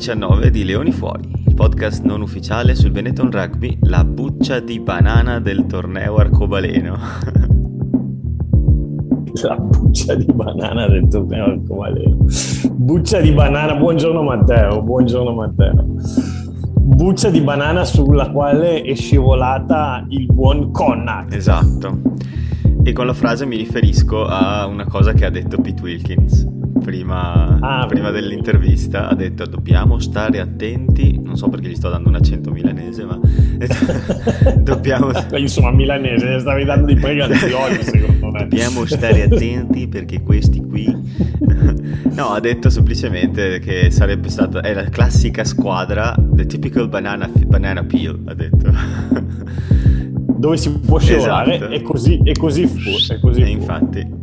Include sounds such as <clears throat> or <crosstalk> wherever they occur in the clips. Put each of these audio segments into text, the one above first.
Puntata 19 di Leoni Fuori, il podcast non ufficiale sul Benetton Rugby, la buccia di banana del torneo arcobaleno. <laughs> La buccia di banana del torneo arcobaleno. Buccia di banana, buongiorno Matteo, buongiorno Matteo. Buccia di banana sulla quale è scivolata il buon Connacht. Esatto. E con la frase mi riferisco a una cosa che ha detto Pete Wilkins prima, ah, prima dell'intervista ha detto dobbiamo stare attenti, non so perché gli sto dando un accento milanese, ma <laughs> dobbiamo... <laughs> Insomma, milanese, stavi dando di pregazioni <laughs> secondo me. Dobbiamo stare attenti perché questi qui... no, ha detto semplicemente che sarebbe stata, è la classica squadra, the typical banana, banana peel, ha detto. Dove si può scivolare esatto. e così, e così fu. E così e fu. infatti...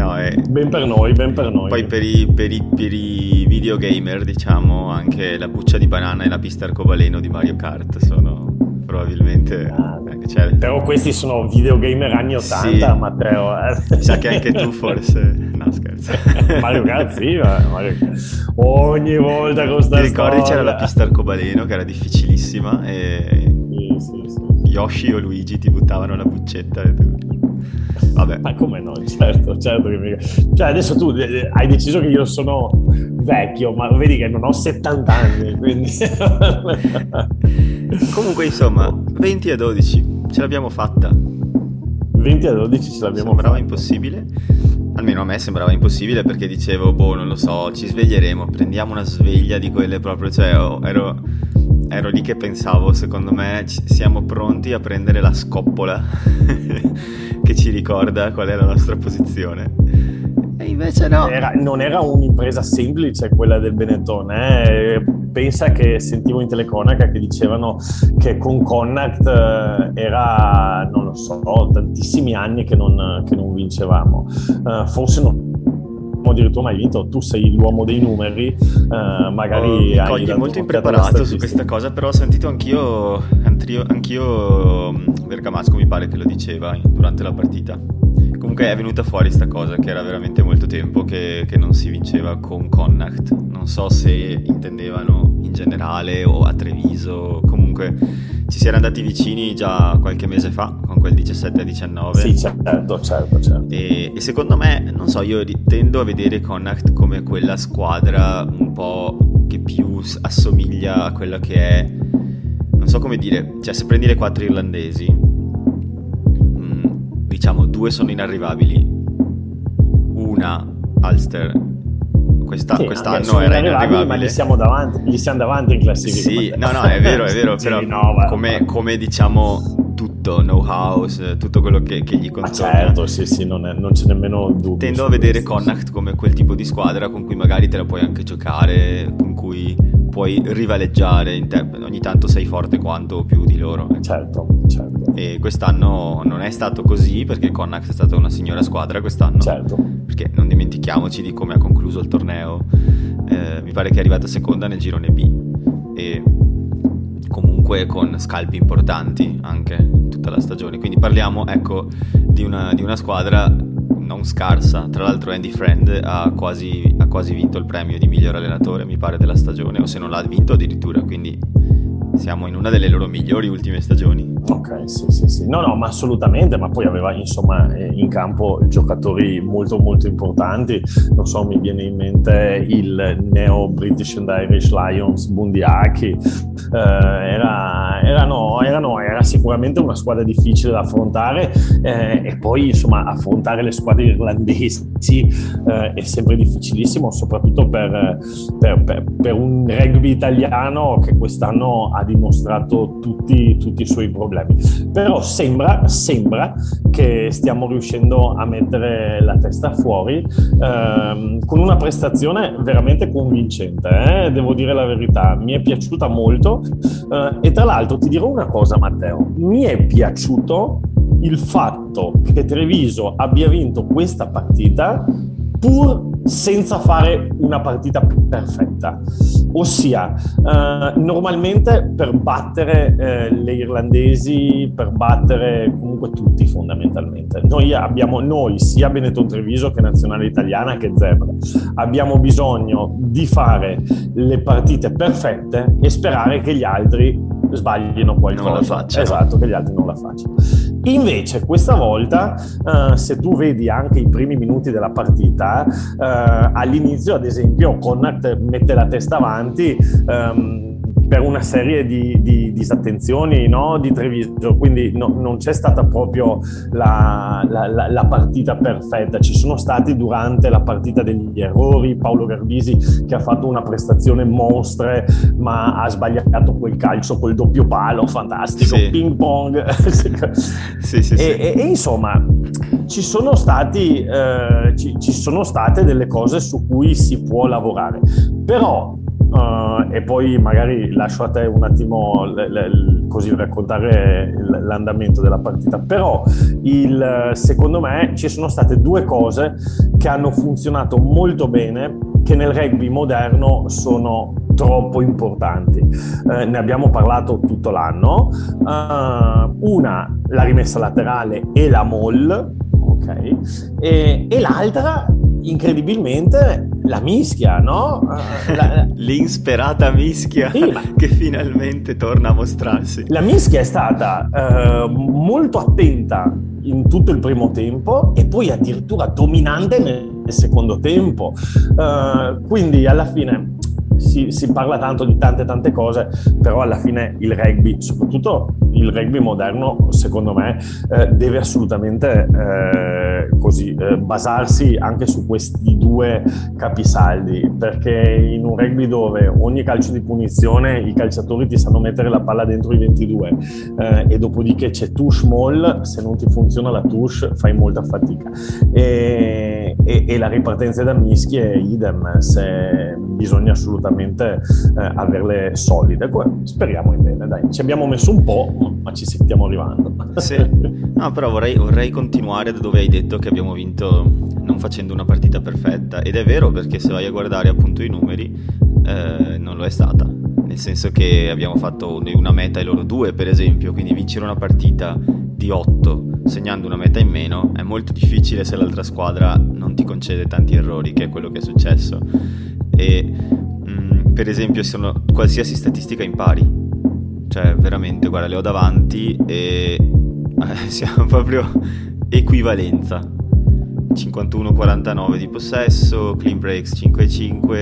No, è... Ben per noi, ben per noi. Poi per i, per, i, per i, videogamer, diciamo, anche la buccia di banana e la pista arcobaleno di Mario Kart sono probabilmente... Ah, eh, cioè... Però questi sono videogamer anni 80, sì. Matteo. Eh. Sa che anche tu forse... No, scherzo. <laughs> Mario Kart, sì, Mario Ogni volta con sta Ti ricordi storia. c'era la pista arcobaleno che era difficilissima e... Sì, sì, sì. Yoshi o Luigi ti buttavano la buccetta e tu... Vabbè. Ma come no? Certo, certo che mi... Cioè adesso tu eh, eh, hai deciso che io sono vecchio, ma vedi che non ho 70 anni, quindi... <laughs> Comunque insomma, 20 a 12, ce l'abbiamo fatta. 20 a 12 ce l'abbiamo sembrava fatta. impossibile. Almeno a me sembrava impossibile perché dicevo, boh, non lo so, ci sveglieremo, prendiamo una sveglia di quelle proprio, cioè oh, ero ero lì che pensavo, secondo me siamo pronti a prendere la scoppola <laughs> che ci ricorda qual è la nostra posizione. E invece no. Era, non era un'impresa semplice quella del Benetton. Eh? Pensa che sentivo in telecronaca che dicevano che con Connacht eh, era, non lo so, tantissimi anni che non, che non vincevamo. Uh, forse non addirittura mai vinto, tu sei l'uomo dei numeri, eh, magari... Oh, cogli molto impreparato su questa cosa, però ho sentito anch'io, anch'io, anch'io Bergamasco mi pare che lo diceva durante la partita. Comunque è venuta fuori questa cosa che era veramente molto tempo che, che non si vinceva con Connacht. Non so se intendevano in generale o a Treviso, comunque ci si era andati vicini già qualche mese fa con quel 17 a 19. Sì, certo, certo, certo. E, e secondo me, non so, io tendo a vedere Connacht come quella squadra un po' che più assomiglia a quella che è, non so come dire, cioè se prendi le quattro irlandesi, diciamo due sono inarrivabili, una Ulster questa, sì, quest'anno era inarrivabile. Ma gli siamo davanti, gli siamo davanti in classifica. Sì, no, no, è vero, è vero, <laughs> però come, come, diciamo tutto, know-how, tutto quello che, che gli contorna. certo, sì, sì, non, è, non c'è nemmeno dubbio. Tendo a vedere Connacht come quel tipo di squadra con cui magari te la puoi anche giocare, con cui puoi rivaleggiare te, ogni tanto sei forte quanto o più di loro. Certo, certo. E quest'anno non è stato così perché Connacht è stata una signora squadra quest'anno. Certo. Perché non dimentichiamoci di come ha concluso il torneo. Eh, mi pare che è arrivata seconda nel girone B e comunque con scalpi importanti anche tutta la stagione. Quindi parliamo, ecco, di una, di una squadra non scarsa. Tra l'altro Andy Friend ha quasi, ha quasi vinto il premio di miglior allenatore, mi pare, della stagione, o se non l'ha vinto addirittura, quindi siamo in una delle loro migliori ultime stagioni. Ok, sì, sì, sì. No, no, ma assolutamente, ma poi aveva insomma eh, in campo giocatori molto molto importanti. Non so, mi viene in mente il neo British and Irish Lions Bundiaki. Eh, era, erano, erano, era sicuramente una squadra difficile da affrontare eh, e poi insomma affrontare le squadre irlandesi eh, è sempre difficilissimo, soprattutto per, per, per, per un rugby italiano che quest'anno ha dimostrato tutti, tutti i suoi problemi. Però sembra, sembra che stiamo riuscendo a mettere la testa fuori ehm, con una prestazione veramente convincente, eh? devo dire la verità, mi è piaciuta molto. Eh, e tra l'altro ti dirò una cosa Matteo, mi è piaciuto il fatto che Treviso abbia vinto questa partita pur senza fare una partita perfetta. Ossia, eh, normalmente per battere eh, le irlandesi, per battere comunque tutti fondamentalmente, noi abbiamo, noi sia Benetton Treviso che Nazionale Italiana che Zebra, abbiamo bisogno di fare le partite perfette e sperare che gli altri sbaglino qualcosa. Non la faccia. Esatto, che gli altri non la facciano. Invece questa volta, uh, se tu vedi anche i primi minuti della partita, uh, all'inizio ad esempio Connacht mette la testa avanti. Um, per una serie di, di disattenzioni no? di Treviso, quindi no, non c'è stata proprio la, la, la, la, partita perfetta, ci sono stati durante la partita degli errori, Paolo Garbisi che ha fatto una prestazione mostre ma ha sbagliato quel calcio col doppio palo, fantastico, sì. ping pong, <laughs> sì, sì, e, e, e, insomma ci sono, stati, eh, ci, ci sono state delle cose su cui si può lavorare, però Uh, e poi magari lascio a te un attimo le, le, così raccontare l'andamento della partita. Però il, secondo me ci sono state due cose che hanno funzionato molto bene, che nel rugby moderno sono troppo importanti. Uh, ne abbiamo parlato tutto l'anno. Uh, una, la rimessa laterale e la moll, ok? E, e l'altra incredibilmente la mischia, no? La, L'insperata mischia sì, che finalmente torna a mostrarsi. La mischia è stata uh, molto attenta in tutto il primo tempo e poi addirittura dominante nel secondo tempo. Uh, quindi alla fine si, si, parla tanto di tante tante cose, però alla fine il rugby, soprattutto il rugby moderno, secondo me, eh, deve assolutamente eh, così, eh, basarsi anche su questi due capisaldi, perché in un rugby dove ogni calcio di punizione i calciatori ti sanno mettere la palla dentro i 22 eh, e dopodiché c'è touche moll, se non ti funziona la touche fai molta fatica. E, e, e la ripartenza da è idem, se bisogna assolutamente eh, averle solide. Speriamo in bene, dai, ci abbiamo messo un po', ma ci stiamo arrivando. Sì, no, però vorrei, vorrei continuare da dove hai detto che abbiamo vinto non facendo una partita perfetta, ed è vero perché se vai a guardare appunto i numeri, eh, non lo è stata. Nel senso che abbiamo fatto una meta e loro due, per esempio, quindi vincere una partita di 8 segnando una meta in meno è molto difficile se l'altra squadra non ti concede tanti errori, che è quello che è successo e per esempio sono qualsiasi statistica in pari cioè veramente guarda le ho davanti e eh, <laughs> siamo proprio equivalenza. 51-49 di possesso clean breaks 5-5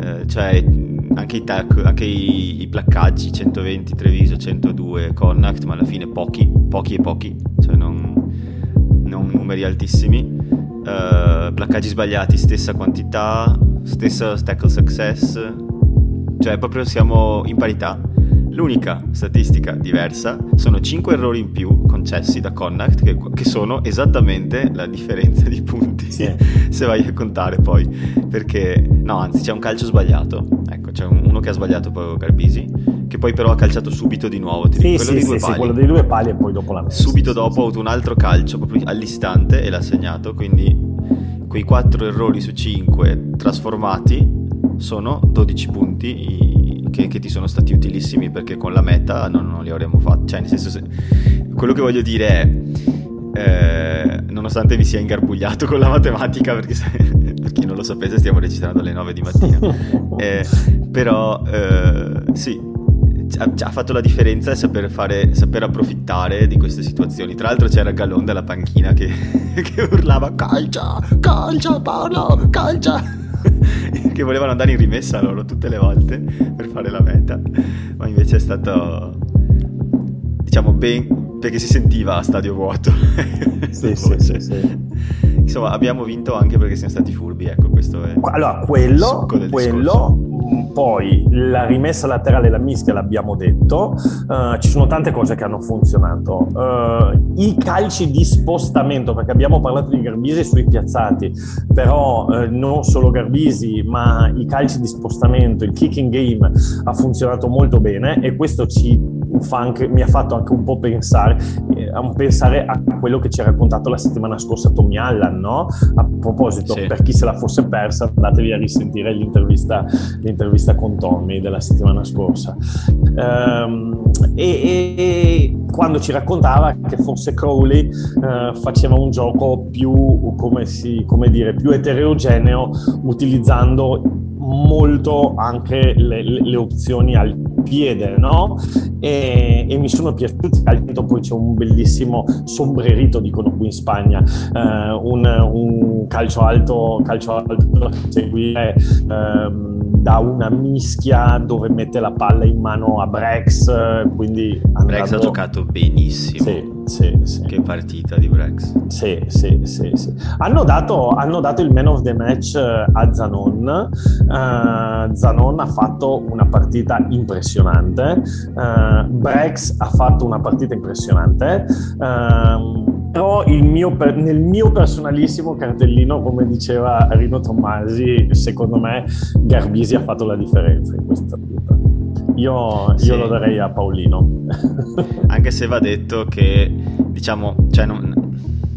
eh, cioè anche i, tac, anche i, i placcaggi 120 Treviso 102 Connacht ma alla fine pochi pochi e pochi cioè non, non numeri altissimi. Uh, placcaggi sbagliati stessa quantità stessa tackle success, cioè proprio siamo in parità. L'unica statistica diversa sono 5 errori in più concessi da Connacht, che, che sono esattamente la differenza di punti, sì. <laughs> se vai a contare poi. Perché, no, anzi, c'è un calcio sbagliato. Ecco, c'è uno che ha sbagliato poi Garbisi, che poi però ha calciato subito di nuovo. Ti sì, dico, quello sì, dei due sì, pali. quello dei due pali e poi dopo la messa. Subito dopo ha avuto un altro calcio, proprio all'istante, e l'ha segnato, quindi quei 4 errori su 5 trasformati sono 12 punti che, che, ti sono stati utilissimi perché con la meta non, non li avremmo fatti. Cioè, nel senso, se, quello che voglio dire è, eh, nonostante vi sia ingarbugliato con la matematica, perché se, <laughs> per chi non lo sapesse stiamo registrando alle 9 di mattina, <laughs> eh, però eh, sì, ha, fatto la differenza saper, fare, saper approfittare di queste situazioni. Tra l'altro c'era Gallon dalla panchina che, <laughs> che urlava calcia, calcia Paolo, calcia. <laughs> che volevano andare in rimessa loro tutte le volte per fare la meta, ma invece è stato diciamo ben perché si sentiva a stadio vuoto. <laughs> sì, sì, sì, sì. Insomma, abbiamo vinto anche perché siamo stati furbi, ecco, questo è Allora, quello, quello poi la rimessa laterale la mischia l'abbiamo detto, uh, ci sono tante cose che hanno funzionato. Uh, I calci di spostamento, perché abbiamo parlato di Garbisi sui piazzati, però uh, non solo Garbisi, ma i calci di spostamento, il kicking game ha funzionato molto bene e questo ci anche, mi ha fatto anche un po' pensare, eh, pensare, a quello che ci ha raccontato la settimana scorsa Tommy Allan, no? A proposito, sì. per chi se la fosse persa, andatevi a risentire l'intervista, l'intervista con Tommy della settimana scorsa. Um, e, e, quando ci raccontava che forse Crowley uh, faceva un gioco più, come, si, come dire, più eterogeneo, utilizzando molto anche le, le opzioni al piede, no? E, e, mi sono piaciuti. Poi c'è un bellissimo sombrerito, dicono qui in Spagna, eh, un, un, calcio alto, calcio alto da seguire. Eh, da una mischia dove mette la palla in mano a Brex. Quindi Brex ha giocato benissimo. Sì, sì, sì. Che partita di Brex. Sì, sì, sì. sì. Hanno, dato, hanno, dato, il man of the match eh, a Zanon. Uh, Zanon ha fatto una partita impressionante. Uh, Brex ha fatto una partita impressionante. Uh, però mio, nel mio personalissimo cartellino, come diceva Rino Tommasi, secondo me Garbisi ha fatto la differenza in questa partita. Io, sì. io lo darei a Paolino. <laughs> Anche se va detto che, diciamo, cioè non,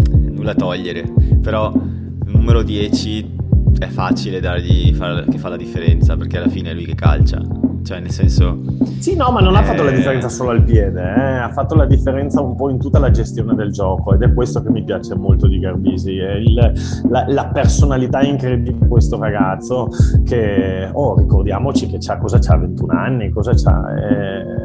nulla togliere, però il numero 10 è facile dargli far, che fa la differenza perché alla fine è lui che calcia cioè, nel senso... Sì, no, ma non eh... ha fatto la differenza solo al piede, eh? ha fatto la differenza un po' in tutta la gestione del gioco ed è questo che mi piace molto di Garbisi, il, la, la, personalità incredibile di questo ragazzo che, oh, ricordiamoci che c'ha, cosa c'ha, 21 anni, cosa c'ha... Eh...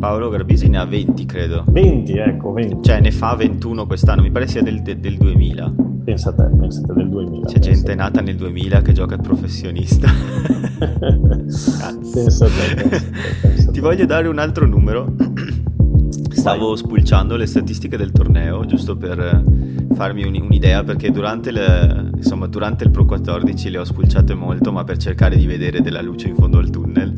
Paolo Garbisi ne ha 20, credo. 20, ecco, 20. Cioè, ne fa 21 quest'anno, mi pare sia del, del 2000. Pensa a te, pensa a te del 2000. C'è gente nata nel 2000 che gioca professionista. <laughs> pensa a te. Pensa a Ti voglio dare un altro numero. Stavo Vai. spulciando le statistiche del torneo giusto per farmi un, un'idea perché durante, le, insomma, durante, il Pro 14 le ho spulciate molto ma per cercare di vedere della luce in fondo al tunnel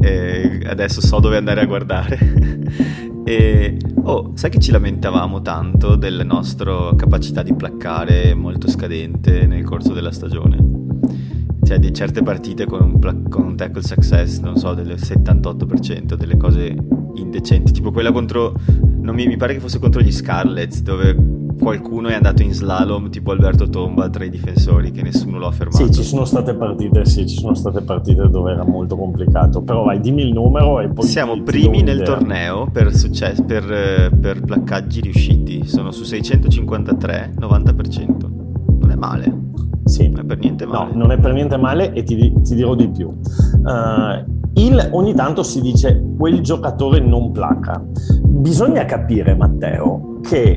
e adesso so dove andare a guardare <laughs> E oh, sai che ci lamentavamo tanto della nostra capacità di placcare molto scadente nel corso della stagione? Cioè di certe partite con un, pla- con un tackle success, non so, del 78%, delle cose indecenti, tipo quella contro, non mi, mi pare che fosse contro gli Scarlets, dove qualcuno è andato in slalom tipo Alberto Tomba tra i difensori che nessuno lo ha fermato. Sì, ci sono state partite, sì, ci sono state partite dove era molto complicato, però vai, dimmi il numero e poi... Siamo primi nel torneo per, successo, per, per placcaggi riusciti, sono su 653, 90%. Non è male. Sì. Non è per niente male. No, non è per niente male e ti, ti dirò di più. Uh, il, ogni tanto si dice quel giocatore non placa. Bisogna capire, Matteo, che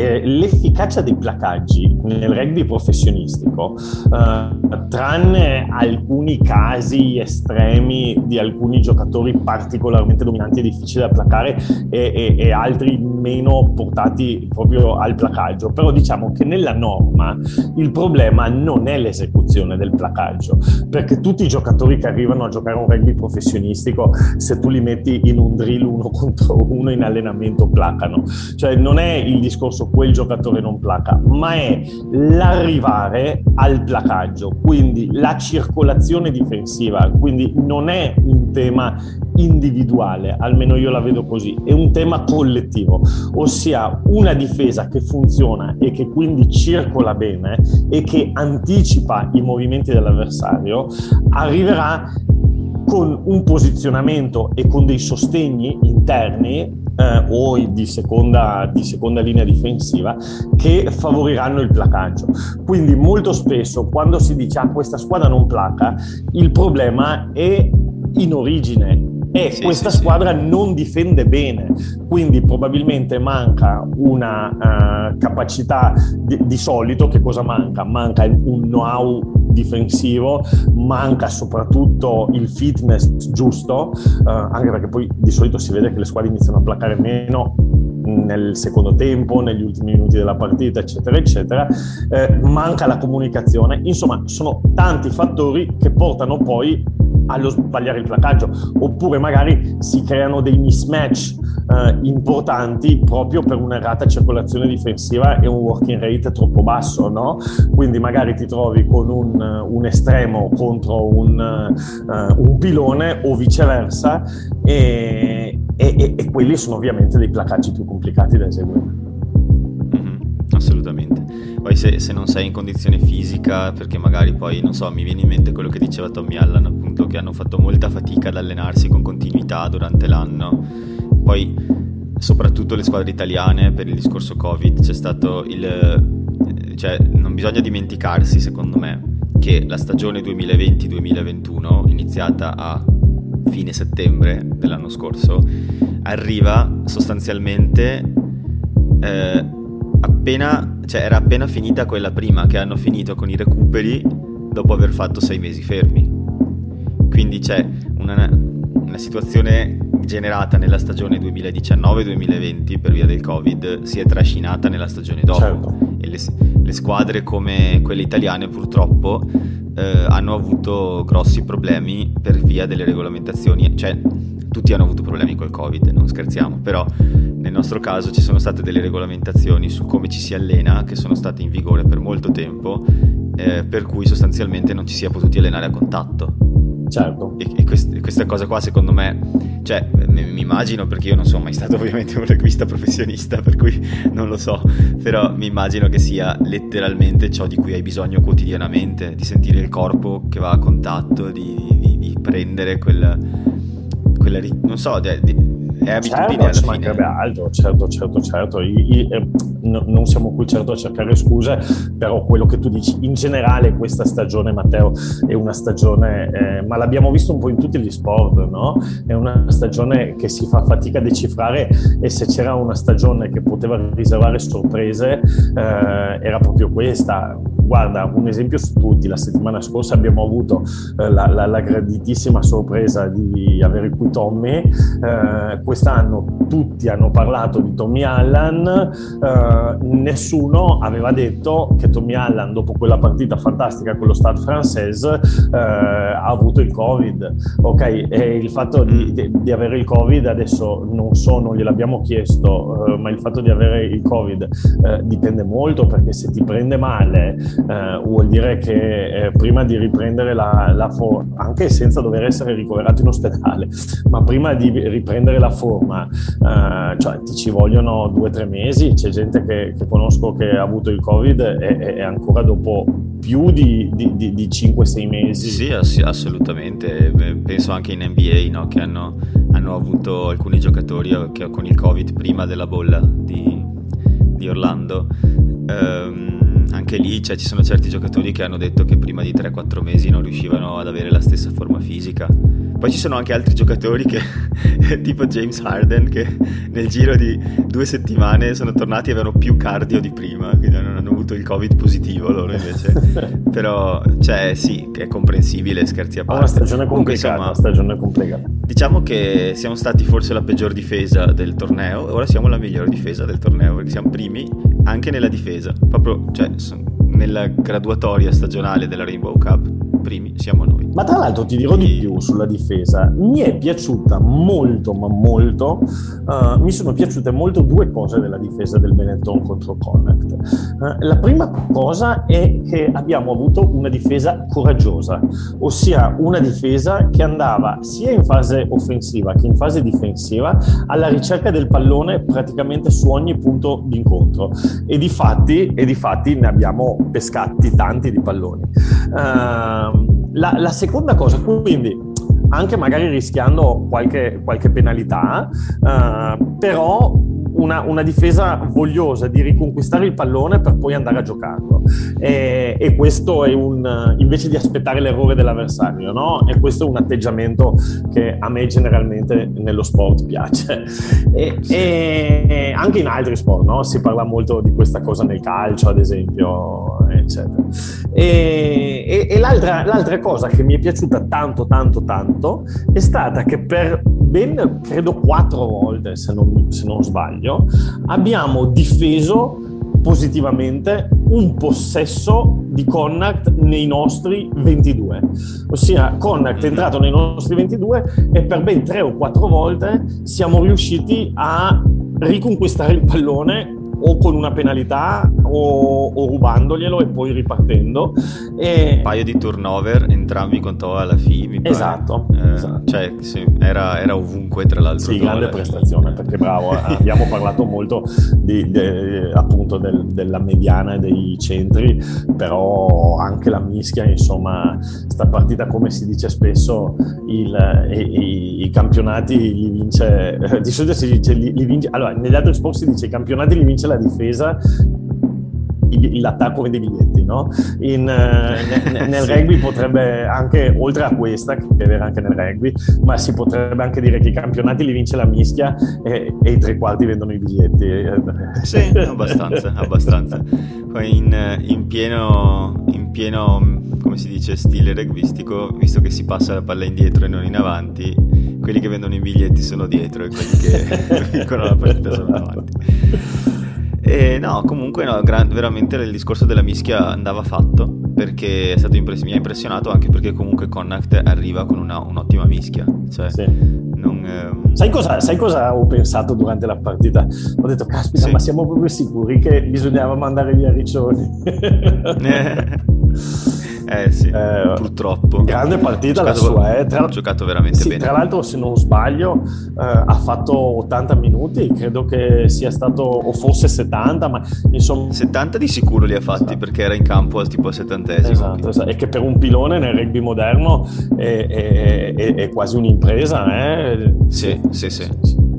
eh, l'efficacia dei placaggi nel rugby professionistico, eh, tranne alcuni casi estremi di alcuni giocatori particolarmente dominanti e difficili da placare e, e, e altri meno portati proprio al placaggio, però diciamo che nella norma il problema non è l'esecuzione del placaggio, perché tutti i giocatori che arrivano a giocare un rugby professionistico, se tu li metti in un drill uno <laughs> contro uno in allenamento, placano. Cioè non è il discorso quel giocatore non placa, ma è l'arrivare al placaggio, quindi la circolazione difensiva, quindi non è un tema individuale, almeno io la vedo così, è un tema collettivo, ossia una difesa che funziona e che quindi circola bene e che anticipa i movimenti dell'avversario, arriverà con un posizionamento e con dei sostegni interni eh, o di seconda, di seconda linea difensiva che favoriranno il placaggio. Quindi molto spesso quando si dice ah questa squadra non placa, il problema è in origine e sì, questa sì, squadra sì. non difende bene, quindi probabilmente manca una uh, capacità di, di, solito, che cosa manca? Manca un know-how difensivo, manca soprattutto il fitness giusto, uh, anche perché poi di solito si vede che le squadre iniziano a placare meno nel secondo tempo, negli ultimi minuti della partita, eccetera, eccetera, eh, manca la comunicazione, insomma sono tanti fattori che portano poi allo sbagliare il placaggio, oppure magari si creano dei mismatch eh, importanti proprio per un'errata circolazione difensiva e un working rate troppo basso, no? Quindi magari ti trovi con un, un estremo contro un, uh, un, pilone o viceversa e, e, e, quelli sono ovviamente dei placaggi più complicati da eseguire. Mm-hmm, assolutamente. Poi se, se, non sei in condizione fisica, perché magari poi, non so, mi viene in mente quello che diceva Tommy Allen, appunto, che hanno fatto molta fatica ad allenarsi con continuità durante l'anno. Poi, soprattutto le squadre italiane, per il discorso Covid, c'è stato il... Cioè, non bisogna dimenticarsi, secondo me, che la stagione 2020-2021, iniziata a fine settembre dell'anno scorso, arriva sostanzialmente eh, appena, cioè era appena finita quella prima che hanno finito con i recuperi dopo aver fatto sei mesi fermi. Quindi c'è una, una situazione generata nella stagione 2019-2020 per via del Covid si è trascinata nella stagione dopo. Certo. E le, le, squadre come quelle italiane purtroppo eh, hanno avuto grossi problemi per via delle regolamentazioni. Cioè, tutti hanno avuto problemi col Covid, non scherziamo, però nel nostro caso ci sono state delle regolamentazioni su come ci si allena che sono state in vigore per molto tempo, eh, per cui sostanzialmente non ci si è potuti allenare a contatto. Certo. E, e quest- questa cosa qua secondo me, cioè mi immagino perché io non sono mai stato <laughs> ovviamente un requista professionista, per cui non lo so, però mi immagino che sia letteralmente ciò di cui hai bisogno quotidianamente, di sentire il corpo che va a contatto, di, di, di prendere quella, quella, non so, di, è abitudine certo, alla fine. altro, certo, certo, certo. I, i, eh, no, non siamo qui certo a cercare scuse, però quello che tu dici, in generale questa stagione, Matteo, è una stagione, eh, ma l'abbiamo visto un po' in tutti gli sport, no? È una stagione che si fa fatica a decifrare e se c'era una stagione che poteva riservare sorprese, eh, era proprio questa guarda, un esempio su tutti, la settimana scorsa abbiamo avuto eh, la, la, la, graditissima sorpresa di avere qui Tommy, eh, quest'anno tutti hanno parlato di Tommy Allan, eh, nessuno aveva detto che Tommy Allan dopo quella partita fantastica con lo Stade Française eh, ha avuto il Covid, ok? E il fatto di, di, di, avere il Covid adesso non so, non gliel'abbiamo chiesto, eh, ma il fatto di avere il Covid eh, dipende molto perché se ti prende male eh, vuol dire che eh, prima di riprendere la, la forma, anche senza dover essere ricoverato in ospedale, ma prima di riprendere la forma, eh, cioè ci vogliono due o tre mesi, c'è gente che, che, conosco che ha avuto il Covid e, e ancora dopo più di, di, di, di 5-6 mesi. Sì, ass- assolutamente, penso anche in NBA no? che hanno, hanno, avuto alcuni giocatori eh, che, con il Covid prima della bolla di, Orlando. Um, anche lì cioè, ci sono certi giocatori che hanno detto che prima di 3-4 mesi non riuscivano ad avere la stessa forma fisica. Poi ci sono anche altri giocatori che, <laughs> tipo James Harden, che nel giro di due settimane sono tornati e avevano più cardio di prima, quindi non hanno avuto il covid positivo loro invece. <laughs> Però, cioè, sì, è comprensibile, scherzi a parte. Una stagione complicata, Comunque, insomma, stagione complicata. Diciamo che siamo stati forse la peggior difesa del torneo, ora siamo la miglior difesa del torneo, perché siamo primi anche nella difesa, proprio, cioè, nella graduatoria stagionale della Rainbow Cup primi siamo noi. Ma tra l'altro ti dirò di più sulla difesa, mi è piaciuta molto, ma molto, uh, mi sono piaciute molto due cose della difesa del Benetton contro Connect. Uh, la prima cosa è che abbiamo avuto una difesa coraggiosa, ossia una difesa che andava sia in fase offensiva che in fase difensiva alla ricerca del pallone praticamente su ogni punto d'incontro e di fatti, e di fatti ne abbiamo pescati tanti di palloni. Uh, la, la seconda cosa, quindi anche magari rischiando qualche, qualche penalità, uh, però una, una, difesa vogliosa di riconquistare il pallone per poi andare a giocarlo. E, e questo è un, invece di aspettare l'errore dell'avversario, no? E questo è un atteggiamento che a me generalmente nello sport piace. E, sì. e anche in altri sport, no? Si parla molto di questa cosa nel calcio, ad esempio, eccetera. E, e l'altra, l'altra cosa che mi è piaciuta tanto, tanto, tanto è stata che per ben credo quattro volte, se non, se non sbaglio, abbiamo difeso positivamente un possesso di Connacht nei nostri 22. Ossia, Connacht è entrato nei nostri 22 e per ben tre o quattro volte siamo riusciti a riconquistare il pallone o con una penalità o, o rubandoglielo e poi ripartendo. E... Un paio di turnover, entrambi con Toa alla fine. Esatto, eh, esatto. Cioè, sì, era, era, ovunque tra l'altro. Sì, grande prestazione, perché bravo, eh, <laughs> abbiamo parlato molto di, di, appunto del, della mediana e dei centri, però anche la mischia, insomma, sta partita come si dice spesso, il, i, i, campionati li vince, di solito si dice li, li vince, allora negli altri sport si dice i campionati li vince la difesa l'attacco vende i biglietti, no? In, uh, <laughs> nel, nel rugby potrebbe anche, oltre a questa, che è vera anche nel rugby, ma si potrebbe anche dire che i campionati li vince la mischia e, e i tre quarti vendono i biglietti. Sì, abbastanza, <laughs> abbastanza. In, in, pieno, in pieno, come si dice, stile rugbistico, visto che si passa la palla indietro e non in avanti, quelli che vendono i biglietti sono dietro e quelli che <laughs> vincono la partita sono avanti. E no, comunque no, gran, veramente il discorso della mischia andava fatto perché impress- mi ha impressionato anche perché comunque Connacht arriva con una, un'ottima mischia. Cioè, sì. non, ehm... sai, cosa, sai, cosa, ho pensato durante la partita? Ho detto, caspita, sì. ma siamo proprio sicuri che bisognava mandare via Riccioni? Eh <laughs> sì, eh, purtroppo. Grande partita la sua, eh. Tra, ha giocato veramente sì, bene. Tra l'altro, se non sbaglio, eh, ha fatto 80 minuti, credo che sia stato, o forse 70, ma insomma... 70 di sicuro li ha fatti esatto. perché era in campo tipo al settantesimo. Esatto, esatto, e che per un pilone nel rugby moderno è, è, è, è quasi un'impresa. Eh? Sì, sì, sì. sì.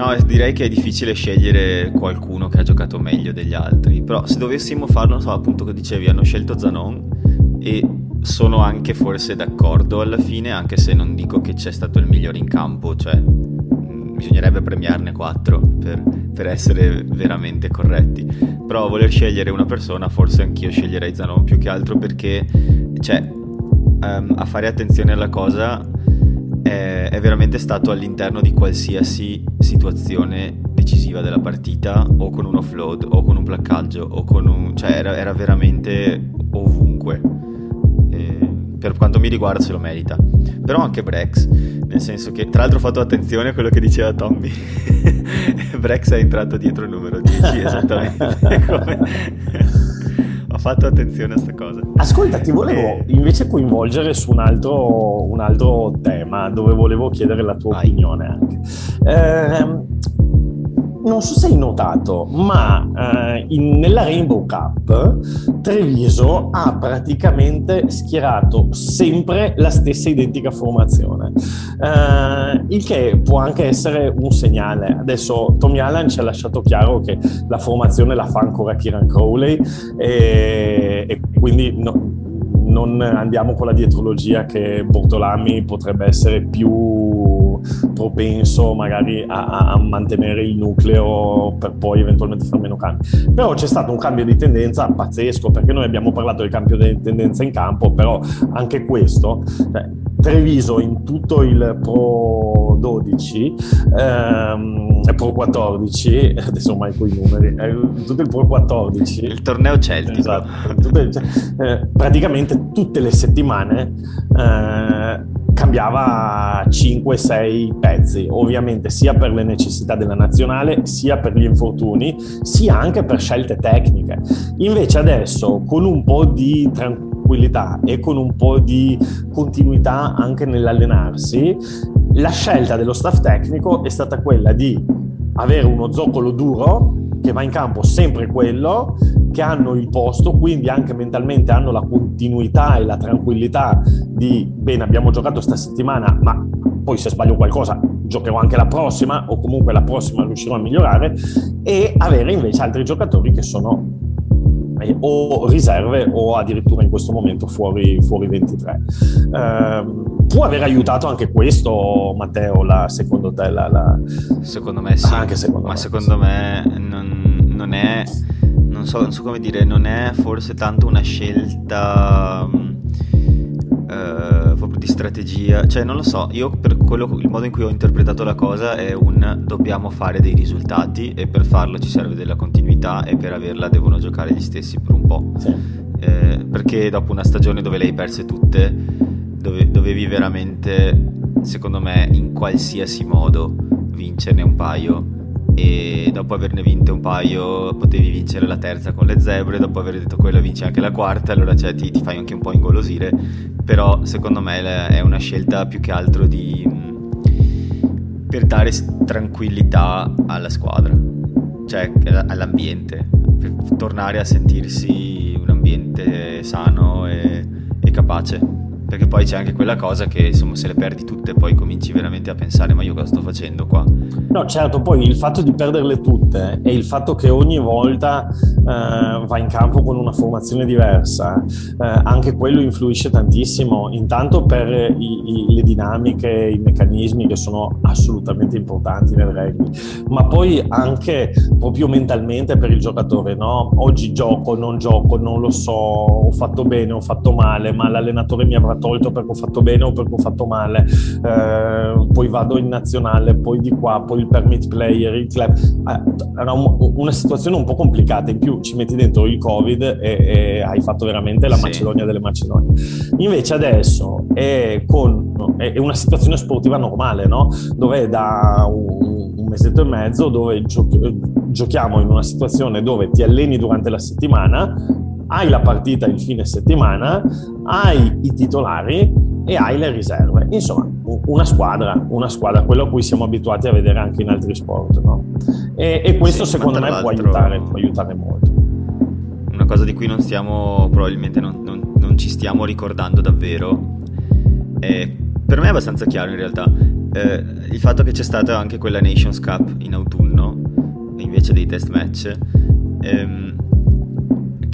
No, direi che è difficile scegliere qualcuno che ha giocato meglio degli altri, però se dovessimo farlo, non so, appunto che dicevi, hanno scelto Zanon e sono anche forse d'accordo alla fine, anche se non dico che c'è stato il migliore in campo, cioè mm, bisognerebbe premiarne quattro per, per, essere veramente corretti. Però voler scegliere una persona, forse anch'io sceglierei Zanon più che altro perché, cioè, um, a fare attenzione alla cosa è, è veramente stato all'interno di qualsiasi situazione decisiva della partita o con un offload o con un placcaggio o con un... cioè era, era veramente ovunque. Per quanto mi riguarda se lo merita. Però anche Brex nel senso che tra l'altro ho fatto attenzione a quello che diceva Tommy. <laughs> Brex è entrato dietro il numero 10 esattamente <laughs> come fatto attenzione a questa cosa. Ascolta, ti volevo eh. invece coinvolgere su un altro, un altro tema dove volevo chiedere la tua Vai. opinione anche. Eh, non so se hai notato, ma eh, in, nella Rainbow Cup Treviso ha praticamente schierato sempre la stessa identica formazione, eh, il che può anche essere un segnale. Adesso Tommy Allen ci ha lasciato chiaro che la formazione la fa ancora Kieran Crowley e, e quindi no, non andiamo con la dietrologia che Bortolami potrebbe essere più propenso magari a, a, mantenere il nucleo per poi eventualmente fare meno cambi. Però c'è stato un cambio di tendenza pazzesco perché noi abbiamo parlato del cambio di tendenza in campo, però anche questo, cioè, Treviso in tutto il Pro 12, ehm, Pro 14, <laughs> adesso con i numeri, eh, tutto il Pro 14. Il torneo celtico. Esatto, cioè, eh, praticamente tutte le settimane eh, cambiava 5-6 pezzi, ovviamente sia per le necessità della nazionale, sia per gli infortuni, sia anche per scelte tecniche. Invece adesso con un po' di tranquillità e con un po' di continuità anche nell'allenarsi, la scelta dello staff tecnico è stata quella di avere uno zoccolo duro che va in campo sempre quello, che hanno il posto, quindi anche mentalmente hanno la continuità e la tranquillità di bene, abbiamo giocato sta settimana, ma poi se sbaglio qualcosa giocherò anche la prossima o comunque la prossima riuscirò a migliorare e avere invece altri giocatori che sono o riserve o addirittura in questo momento fuori, fuori 23. Eh, può aver aiutato anche questo, Matteo, la, secondo te? La, la... Secondo me sì, anche secondo ma me, secondo me non, non è, non so, non so, come dire, non è forse tanto una scelta... Uh, di strategia, cioè non lo so, io per quello, il modo in cui ho interpretato la cosa è un dobbiamo fare dei risultati e per farlo ci serve della continuità e per averla devono giocare gli stessi per un po'. Sì. Eh, perché dopo una stagione dove le hai perse tutte, dove, dovevi veramente, secondo me, in qualsiasi modo vincerne un paio. E dopo averne vinte un paio potevi vincere la terza con le zebre, dopo aver detto quello vinci anche la quarta, allora cioè, ti, ti, fai anche un po' ingolosire, però secondo me è una scelta più che altro di, per dare tranquillità alla squadra, cioè all'ambiente, per tornare a sentirsi un ambiente sano e, e capace perché poi c'è anche quella cosa che insomma se le perdi tutte poi cominci veramente a pensare ma io cosa sto facendo qua no certo poi il fatto di perderle tutte e il fatto che ogni volta eh, va in campo con una formazione diversa eh, anche quello influisce tantissimo intanto per i, i, le dinamiche i meccanismi che sono assolutamente importanti nel rugby ma poi anche proprio mentalmente per il giocatore no? oggi gioco non gioco non lo so ho fatto bene ho fatto male ma l'allenatore mi avrà tolto perché ho fatto bene o perché ho fatto male, eh, poi vado in nazionale, poi di qua, poi il permit player, il club. Eh, era un, una situazione un po' complicata, in più ci metti dentro il Covid e, e hai fatto veramente la sì. Macedonia delle Macedonie. Invece adesso è, con, è una situazione sportiva normale, no? dove da un, un mesetto e mezzo dove giochi, giochiamo in una situazione dove ti alleni durante la settimana, hai la partita il fine settimana, hai i titolari e hai le riserve. Insomma, una squadra, una squadra, quello a cui siamo abituati a vedere anche in altri sport. No? E, e, questo sì, secondo me può aiutare, può aiutare, molto. Una cosa di cui non stiamo, probabilmente non, non, non ci stiamo ricordando davvero, è, per me è abbastanza chiaro in realtà, eh, il fatto che c'è stata anche quella Nations Cup in autunno, invece dei test match. Ehm,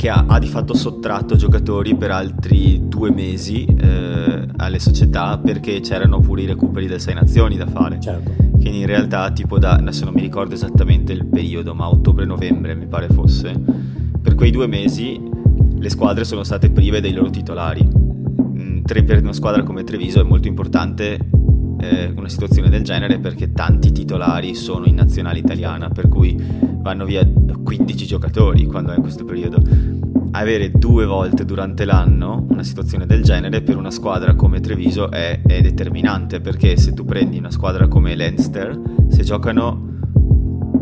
che ha, ha, di fatto sottratto giocatori per altri due mesi eh, alle società perché c'erano pure i recuperi delle sei nazioni da fare. Certo. Quindi in realtà tipo da, adesso non mi ricordo esattamente il periodo, ma ottobre-novembre mi pare fosse, per quei due mesi le squadre sono state prive dei loro titolari. Mm, per una squadra come Treviso è molto importante eh, una situazione del genere perché tanti titolari sono in nazionale italiana, per cui vanno via 15 giocatori quando è in questo periodo. Avere due volte durante l'anno una situazione del genere per una squadra come Treviso è, è determinante perché se tu prendi una squadra come Leinster, se giocano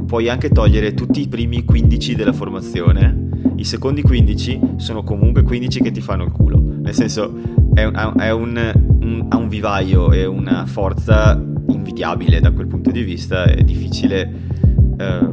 puoi anche togliere tutti i primi 15 della formazione, i secondi 15 sono comunque 15 che ti fanno il culo, nel senso è un, è un, un, ha un vivaio e una forza invidiabile da quel punto di vista, è difficile, eh,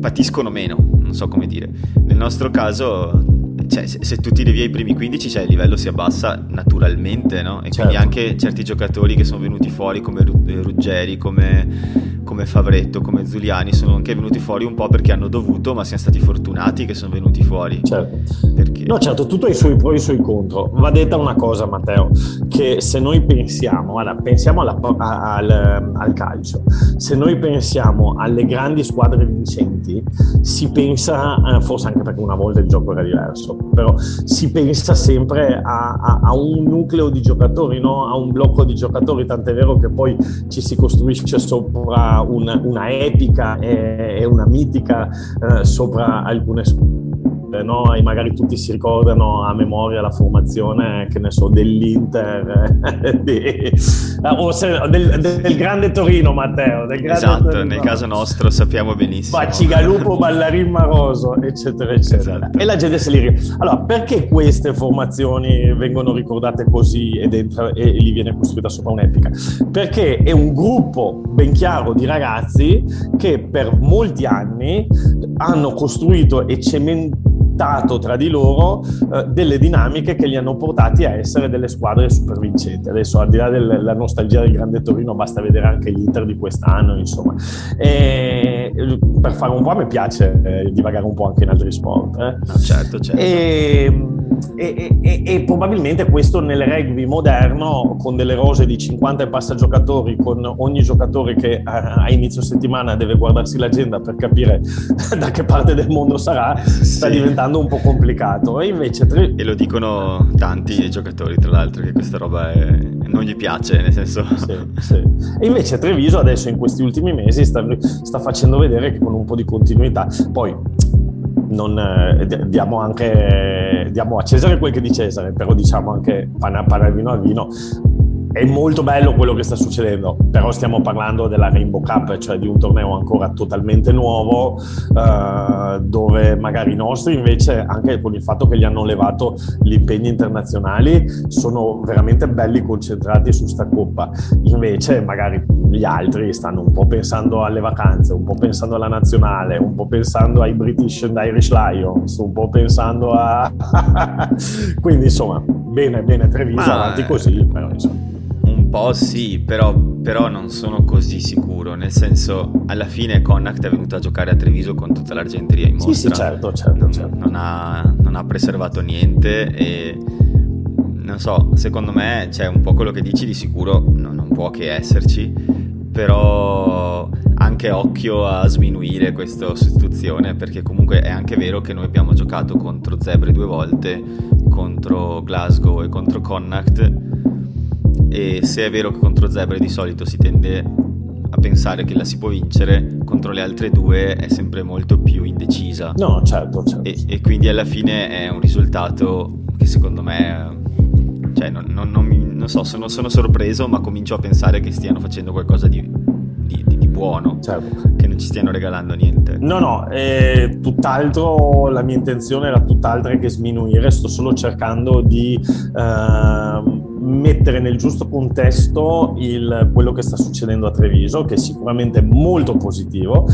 patiscono meno, non so come dire. Nel nostro caso cioè, se, se, tu tiri via i primi 15, cioè, il livello si abbassa naturalmente, no? E certo. quindi anche certi giocatori che sono venuti fuori come Ruggeri, come come Favretto, come Zuliani sono anche venuti fuori un po' perché hanno dovuto, ma siamo stati fortunati che sono venuti fuori. Certo. Perché... No, certo, tutto ha i suoi pro e i suoi contro. Va detta una cosa, Matteo, che se noi pensiamo, guarda, pensiamo alla, al, al calcio, se noi pensiamo alle grandi squadre vincenti, si pensa, eh, forse anche perché una volta il gioco era diverso, però si pensa sempre a, a, a un nucleo di giocatori, no? a un blocco di giocatori, tant'è vero che poi ci si costruisce sopra una, una epica e, e, una mitica eh, sopra alcune scuole no? E magari tutti si ricordano a memoria la formazione, che ne so, dell'Inter, <laughs> di, o se, del, del, grande Torino, Matteo. Del grande esatto, Torino. nel caso nostro sappiamo benissimo. Bacigalupo, Ballarin Maroso, eccetera, eccetera. Esatto. E la gente se li ricorda. Allora, perché queste formazioni vengono ricordate così ed entra, e, e gli viene costruita sopra un'epica? Perché è un gruppo ben chiaro di ragazzi che per molti anni hanno costruito e cementato portato tra di loro eh, delle dinamiche che li hanno portati a essere delle squadre super vincenti. Adesso, al di là della nostalgia del Grande Torino, basta vedere anche l'Inter di quest'anno, insomma. E, per fare un po' a me piace eh, divagare un po' anche in altri sport. Eh. No, certo, certo. E, e, e, e, probabilmente questo nel rugby moderno, con delle rose di 50 e passa giocatori, con ogni giocatore che a, inizio settimana deve guardarsi l'agenda per capire <laughs> da che parte del mondo sarà, sta diventando diventando un po' complicato. E invece. Tre... E lo dicono tanti giocatori, tra l'altro, che questa roba è, non gli piace, nel senso... Sì, sì. E invece Treviso adesso in questi ultimi mesi sta, sta facendo vedere che con un po' di continuità, poi non, eh, diamo anche diamo a Cesare quel che di Cesare, però diciamo anche pane, pane al vino al vino, è molto bello quello che sta succedendo, però stiamo parlando della Rainbow Cup, cioè di un torneo ancora totalmente nuovo, eh, dove magari i nostri invece, anche con il fatto che gli hanno levato gli impegni internazionali, sono veramente belli concentrati su sta coppa. Invece magari gli altri stanno un po' pensando alle vacanze, un po' pensando alla nazionale, un po' pensando ai British and Irish Lions, un po' pensando a... <laughs> Quindi insomma, bene, bene Treviso, Ma... avanti così, però insomma po' sì, però, però, non sono così sicuro, nel senso alla fine Connacht è venuto a giocare a Treviso con tutta l'argenteria in mostra. Sì, sì, certo, certo. Non, certo. non, ha, non ha preservato niente e non so, secondo me c'è un po' quello che dici di sicuro non, non può che esserci, però anche occhio a sminuire questa sostituzione perché comunque è anche vero che noi abbiamo giocato contro Zebre due volte, contro Glasgow e contro Connacht e se è vero che contro Zebre di solito si tende a pensare che la si può vincere, contro le altre due è sempre molto più indecisa. No, certo, certo. E, e quindi alla fine è un risultato che secondo me, cioè non, non, non, non so, sono, sono, sorpreso, ma comincio a pensare che stiano facendo qualcosa di, di, di, di buono, certo. che non ci stiano regalando niente. No, no, eh, tutt'altro, la mia intenzione era tutt'altra che sminuire, sto solo cercando di... Uh, mettere nel giusto contesto il, quello che sta succedendo a Treviso, che è sicuramente molto positivo.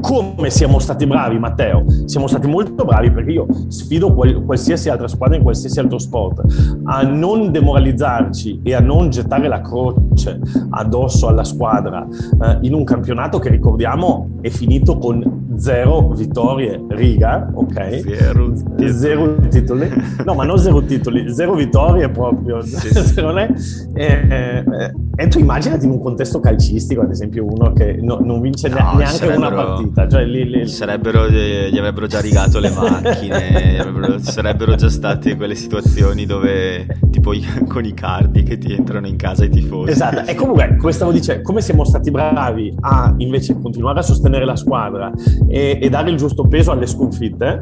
Come siamo stati bravi, Matteo? Siamo stati molto bravi perché io sfido qual, qualsiasi altra squadra in qualsiasi altro sport a non demoralizzarci e a non gettare la croce addosso alla squadra eh, in un campionato che ricordiamo è finito con zero vittorie, riga, ok? Zero titoli. Zero titoli. No, ma non zero titoli, zero vittorie proprio. Sì. non è, eh, eh, e tu immaginati in un contesto calcistico, ad esempio, uno che no, non vince no, neanche una partita. Cioè, lì, lì, sarebbero, gli avrebbero già rigato le macchine, <laughs> avrebbero, sarebbero già state quelle situazioni dove tipo con i cardi che ti entrano in casa i tifosi. Esatto, e comunque, come stavo dicendo, come siamo stati bravi a invece continuare a sostenere la squadra e, e dare il giusto peso alle sconfitte,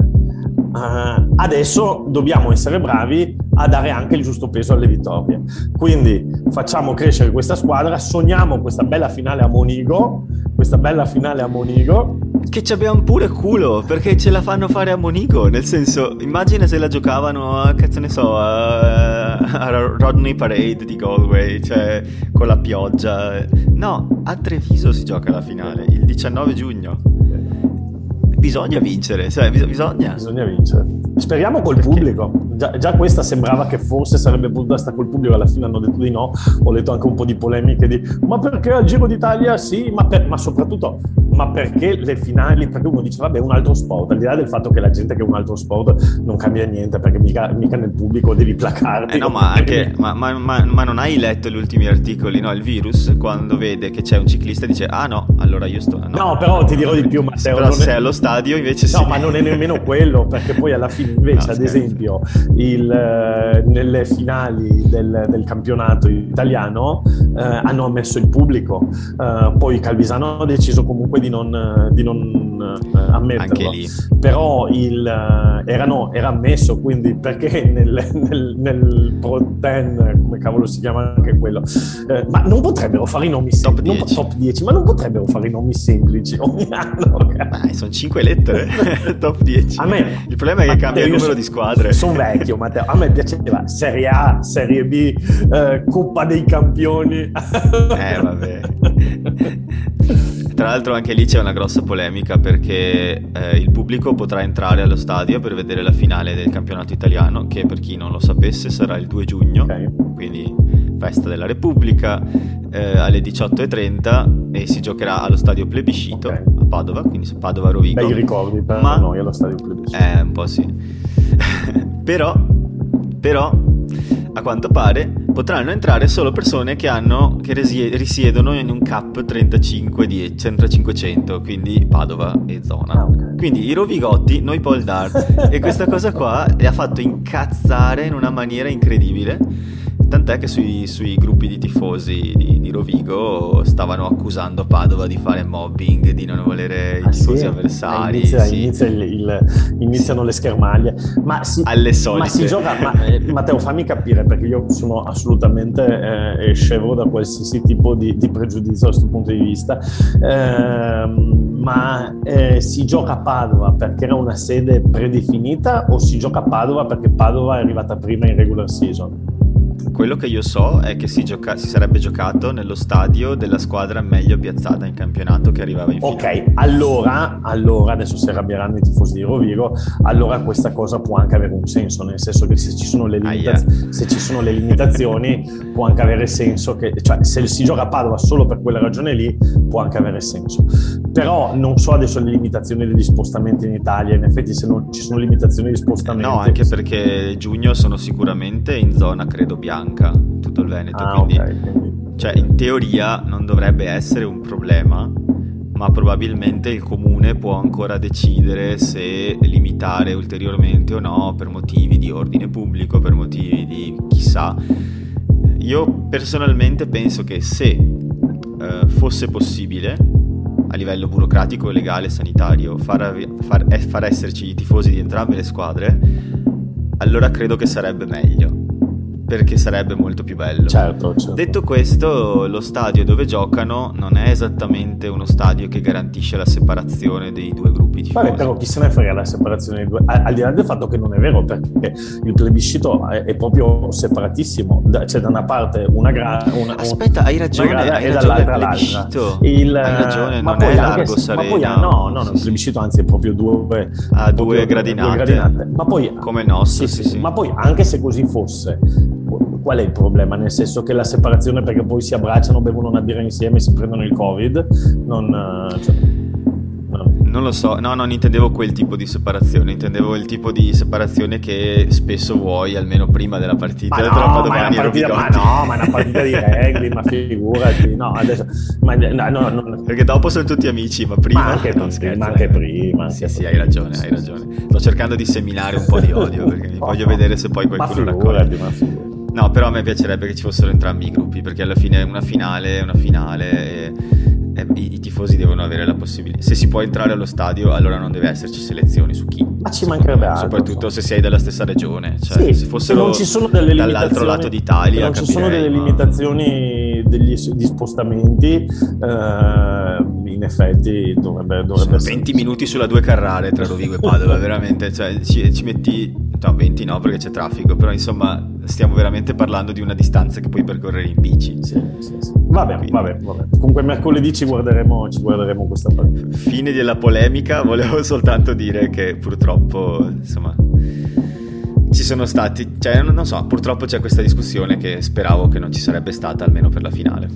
uh, adesso dobbiamo essere bravi a dare anche il giusto peso alle vittorie. Quindi facciamo crescere questa squadra, sogniamo questa bella finale a Monigo, questa bella finale a Monigo. Che ci abbiamo pure culo, perché ce la fanno fare a Monigo, nel senso, immagina se la giocavano a, cazzo ne so, a, a Rodney Parade di Galway, cioè con la pioggia. No, a Treviso si gioca la finale, il 19 giugno bisogna vincere, cioè bisogna. Bisogna vincere. Speriamo col Perché? pubblico. Già, già, questa sembrava che forse sarebbe potuta stare col pubblico, alla fine hanno detto di no. Ho letto anche un po' di polemiche di ma perché al Giro d'Italia sì, ma, per, ma soprattutto ma perché le finali? Perché uno dice vabbè è un altro sport, al di là del fatto che la gente che è un altro sport non cambia niente, perché mica, mica nel pubblico devi placarti. Eh no, ma, anche, ma, ma, ma, non hai letto gli ultimi articoli, no? Il virus quando vede che c'è un ciclista dice ah no, allora io sto... No, no però ti dirò di più Matteo. Però se è allo stadio invece no. No, ma non è nemmeno <laughs> quello, perché poi alla fine invece no, ad esempio il, eh, nelle finali del, del campionato italiano eh, hanno ammesso il pubblico, eh, poi Calvisano ha deciso comunque di non, di non eh, ammetterlo. Però il, eh, erano, era ammesso, quindi perché <laughs> nel, nel, nel Pro 10, come cavolo si chiama anche quello, eh, ma non potrebbero fare i nomi top, top 10, ma non potrebbero fare i nomi semplici <laughs> ogni anno. Dai, sono 5 lettere, <laughs> top 10. Me, il problema è che cambia il numero di squadre. Sono vecchio, Matteo, a me piaceva Serie A, Serie B, eh, Coppa dei Campioni. eh, vabbè. Tra l'altro anche lì c'è una grossa polemica perché eh, il pubblico potrà entrare allo stadio per vedere la finale del campionato italiano che per chi non lo sapesse sarà il 2 giugno, okay. quindi festa della Repubblica eh, alle 18.30 e si giocherà allo stadio Plebiscito okay. a Padova, quindi Padova Rovigo. Bei ricordi per Ma... noi allo stadio Plebiscito. Eh, un po' sì. <laughs> però, però a quanto pare, potranno entrare solo persone che, hanno, che risiedono in un CAP 3500, quindi Padova e zona. Ah, quindi i Rovigotti, noi Paul Dart. <laughs> e questa cosa qua li ha fatto incazzare in una maniera incredibile Tant'è che sui, sui gruppi di tifosi di, di, Rovigo stavano accusando Padova di fare mobbing, di non volere ah, i tifosi sì? avversari. Inizia, sì. inizia il, il, iniziano sì. le schermaglie. Ma si, Alle solite. Ma si gioca, ma, eh, Matteo fammi capire perché io sono assolutamente eh, scevro da qualsiasi tipo di, di, pregiudizio da questo punto di vista. Eh, ma si gioca a Padova perché era una sede predefinita o si gioca a Padova perché Padova è arrivata prima in regular season? Quello che io so è che si, gioca- si, sarebbe giocato nello stadio della squadra meglio piazzata in campionato che arrivava in finale. Ok, allora, allora, adesso si arrabbieranno i tifosi di Rovigo, allora questa cosa può anche avere un senso, nel senso che se ci sono le, yeah. se ci sono le limitazioni <laughs> può anche avere senso, che, cioè se si gioca a Padova solo per quella ragione lì può anche avere senso. Però non so adesso le limitazioni degli spostamenti in Italia, in effetti se non ci sono limitazioni di spostamenti... No, anche perché giugno sono sicuramente in zona credo bianca tutto il Veneto, ah, quindi, okay. cioè, in teoria non dovrebbe essere un problema, ma probabilmente il comune può ancora decidere se limitare ulteriormente o no per motivi di ordine pubblico, per motivi di chissà. Io personalmente penso che se eh, fosse possibile a livello burocratico, legale, sanitario far, far, far esserci i tifosi di entrambe le squadre, allora credo che sarebbe meglio perché sarebbe molto più bello. Certo, certo. Detto questo, lo stadio dove giocano non è esattamente uno stadio che garantisce la separazione dei due gruppi di Vabbè, però chi se ne frega la separazione dei due, al, di là del fatto che non è vero, perché il plebiscito è, è proprio separatissimo, da, c'è da una parte una grada... Aspetta, hai ragione, hai e ragione, dall'altra l'altra. Il, hai ragione, non è largo Ma poi, no, no, no, sì, il plebiscito anzi è proprio due... Ah, due gradinate. due gradinate. Ma poi... Come nostro, sì, sì, sì. Ma poi anche se così fosse qual è il problema? Nel senso che la separazione perché poi si abbracciano, bevono una birra insieme e si prendono il covid? Non, eh, cioè, non lo so, no, non intendevo quel tipo di separazione, intendevo il tipo di separazione che spesso vuoi almeno prima della partita. Ma, no, ma, partita, ma no, ma è una partita di rugby, ma figurati, no, adesso, ma, no, no, no, Perché dopo sono tutti amici, ma prima... Ma anche, non scherzo, ma anche prima. Anche sì, prima. sì, hai ragione, hai ragione. Sto cercando di seminare un po' di odio, perché <laughs> voglio vedere se poi qualcuno raccoglie. Ma figurati. No, però a me piacerebbe che ci fossero entrambi i gruppi, perché alla fine è una finale, è una finale e, e i, i, tifosi devono avere la possibilità. Se si può entrare allo stadio, allora non deve esserci selezioni su chi. Ma ci mancherebbe altro. Soprattutto se sei della stessa regione. Cioè, sì, se fossero non ci sono delle dall'altro lato d'Italia. Non ci sono delle ma... limitazioni degli, di spostamenti. Eh, in effetti dovrebbe, dovrebbe essere 20 minuti sulla due Carrare tra Rovigo e Padova, veramente. Cioè, ci, ci metti. No, 20 no, perché c'è traffico, però insomma stiamo veramente parlando di una distanza che puoi percorrere in bici. Sì, sì, sì. Va bene, va bene, va bene. Comunque mercoledì ci guarderemo, ci guarderemo questa parte. Fine della polemica, <laughs> volevo soltanto dire che purtroppo, insomma, ci sono stati, cioè non so, purtroppo c'è questa discussione che speravo che non ci sarebbe stata almeno per la finale.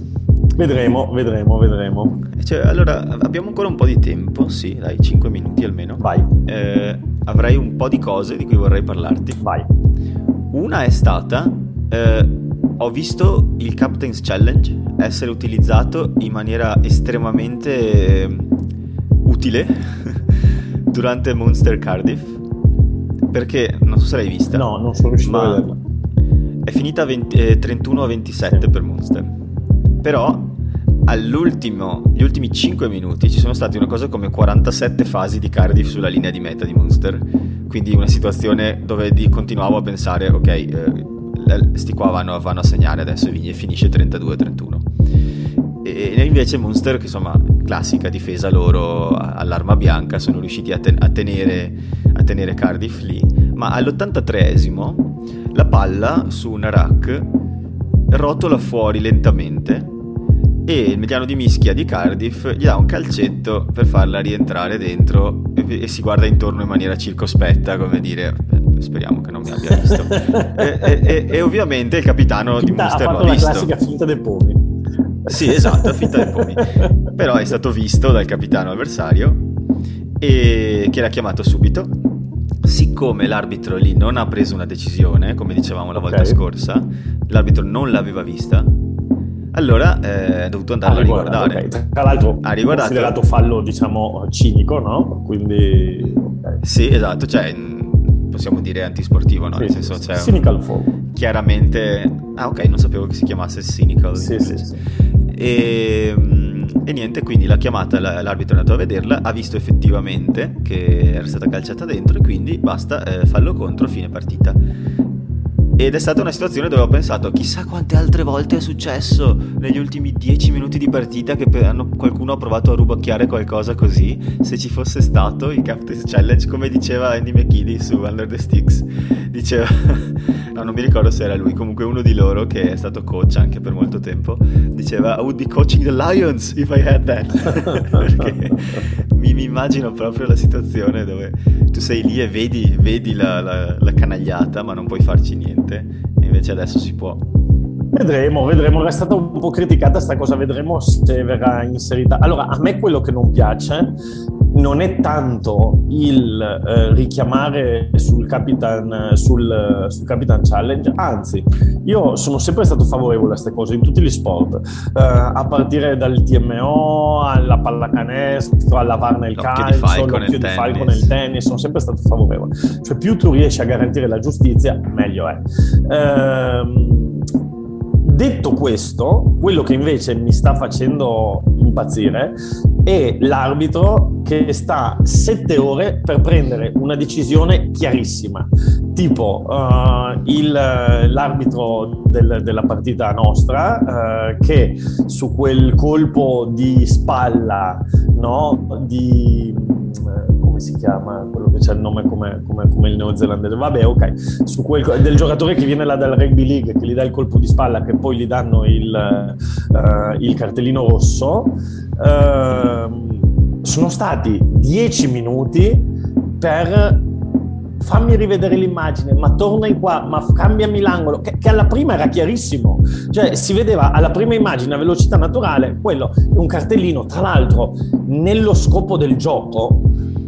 Vedremo, vedremo, vedremo. Cioè, allora, abbiamo ancora un po' di tempo, sì, dai, 5 minuti almeno. Vai. Eh, avrei un po' di cose di cui vorrei parlarti. Vai. Una è stata, eh, ho visto il Captain's Challenge essere utilizzato in maniera estremamente eh, utile <laughs> durante Monster Cardiff. Perché, non so se l'hai vista. No, non sono riuscito a vederla. È finita 20, eh, 31 a 27 sì. per Monster. Però all'ultimo, gli ultimi 5 minuti ci sono stati una cosa come 47 fasi di Cardiff sulla linea di meta di Monster quindi una situazione dove continuavo a pensare ok eh, sti qua vanno, vanno, a segnare adesso e finisce 32-31 e invece Monster che insomma classica difesa loro all'arma bianca sono riusciti a, ten- a, tenere, a tenere Cardiff lì. Ma all'83esimo la palla su una rack rotola fuori lentamente e il mediano di mischia di Cardiff gli dà un calcetto per farla rientrare dentro e, e si guarda intorno in maniera circospetta come dire speriamo che non mi abbia visto e, e, e, ovviamente il capitano di Munster l'ha visto la classica finta dei pomi sì esatto finta dei pomi però è stato visto dal capitano avversario e che l'ha chiamato subito. Siccome l'arbitro lì non ha preso una decisione come dicevamo la volta okay. scorsa l'arbitro non l'aveva vista allora eh, è dovuto andarlo ah, a riguardare. Okay. Tra l'altro, ha riguardato... considerato fallo, diciamo, cinico, no? Quindi... Okay. Sì, esatto, cioè possiamo dire antisportivo, no? Sì, Nel senso c'è cynical foul. Chiaramente... Ah ok, non sapevo che si chiamasse cynical. Sì, sì, sì. E, mm, e, niente, quindi l'ha chiamata, l'arbitro è andato a vederla, ha visto effettivamente che era stata calciata dentro e quindi basta, eh, fallo contro, fine partita. Ed è stata una situazione dove ho pensato, chissà quante altre volte è successo negli ultimi dieci minuti di partita che hanno, qualcuno ha provato a rubacchiare qualcosa così. Se ci fosse stato il Captain's Challenge, come diceva Andy McKinney su Under the Sticks, diceva, no, non mi ricordo se era lui, comunque uno di loro che è stato coach anche per molto tempo, diceva I would be coaching the Lions if I had that. <laughs> Perché mi, mi, immagino proprio la situazione dove tu sei lì e vedi, vedi la, la, la canagliata, ma non puoi farci niente invece adesso si può. Vedremo, vedremo, è stata un po' criticata questa cosa, vedremo se verrà inserita. Allora, a me quello che non piace non è tanto il eh, richiamare sul Capitan, sul, sul Capitan, Challenge, anzi, io sono sempre stato favorevole a queste cose in tutti gli sport, eh, a partire dal TMO alla pallacanestro, alla VAR nel l'occhio calcio, di l'occhio di falco nel tennis, sono sempre stato favorevole. Cioè, più tu riesci a garantire la giustizia, meglio è. Ehm, Detto questo, quello che invece mi sta facendo impazzire è l'arbitro che sta sette ore per prendere una decisione chiarissima, tipo uh, il, l'arbitro del, della partita nostra uh, che su quel colpo di spalla no, di come si chiama, quello che c'è il nome come, come, come il neozelandese, vabbè ok, su quel, del giocatore che viene là dal rugby league, che gli dà il colpo di spalla, che poi gli danno il, uh, il cartellino rosso, uh, sono stati dieci minuti per fammi rivedere l'immagine, ma torna in qua, ma cambiami l'angolo, che, che, alla prima era chiarissimo, cioè si vedeva alla prima immagine a velocità naturale, quello è un cartellino, tra l'altro nello scopo del gioco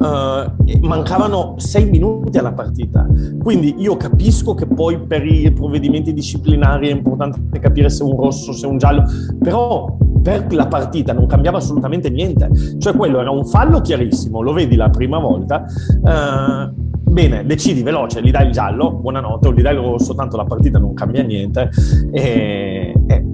uh, mancavano sei minuti alla partita, quindi io capisco che poi per i provvedimenti disciplinari è importante capire se un rosso, se un giallo, però per la partita non cambiava assolutamente niente, cioè quello era un fallo chiarissimo, lo vedi la prima volta. Uh, Bene, decidi veloce, gli dai il giallo, buonanotte, o gli dai il rosso, tanto la partita non cambia niente. E, e,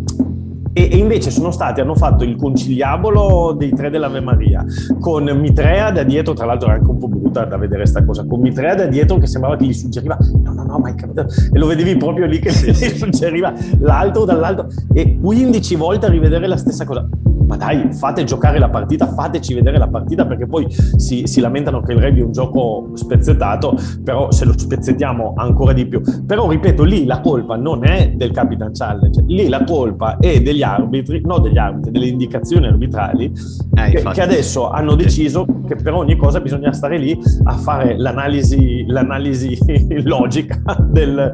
e invece sono stati, hanno fatto il conciliabolo dei tre dell'Ave Maria, con Mitrea da dietro, tra l'altro era anche un po' brutta da vedere questa cosa, con Mitrea da dietro che sembrava che gli suggeriva, no, no, no, ma è capitato, e lo vedevi proprio lì che <laughs> gli suggeriva l'altro dall'altro, e 15 volte a rivedere la stessa cosa ma dai, fate giocare la partita, fateci vedere la partita, perché poi si, si lamentano che il rugby è un gioco spezzettato, però se lo spezzettiamo ancora di più. Però ripeto, lì la colpa non è del Capitan Challenge, lì la colpa è degli arbitri, no degli arbitri, delle indicazioni arbitrali, eh, che, che, adesso hanno deciso che per ogni cosa bisogna stare lì a fare l'analisi, l'analisi <laughs> logica del,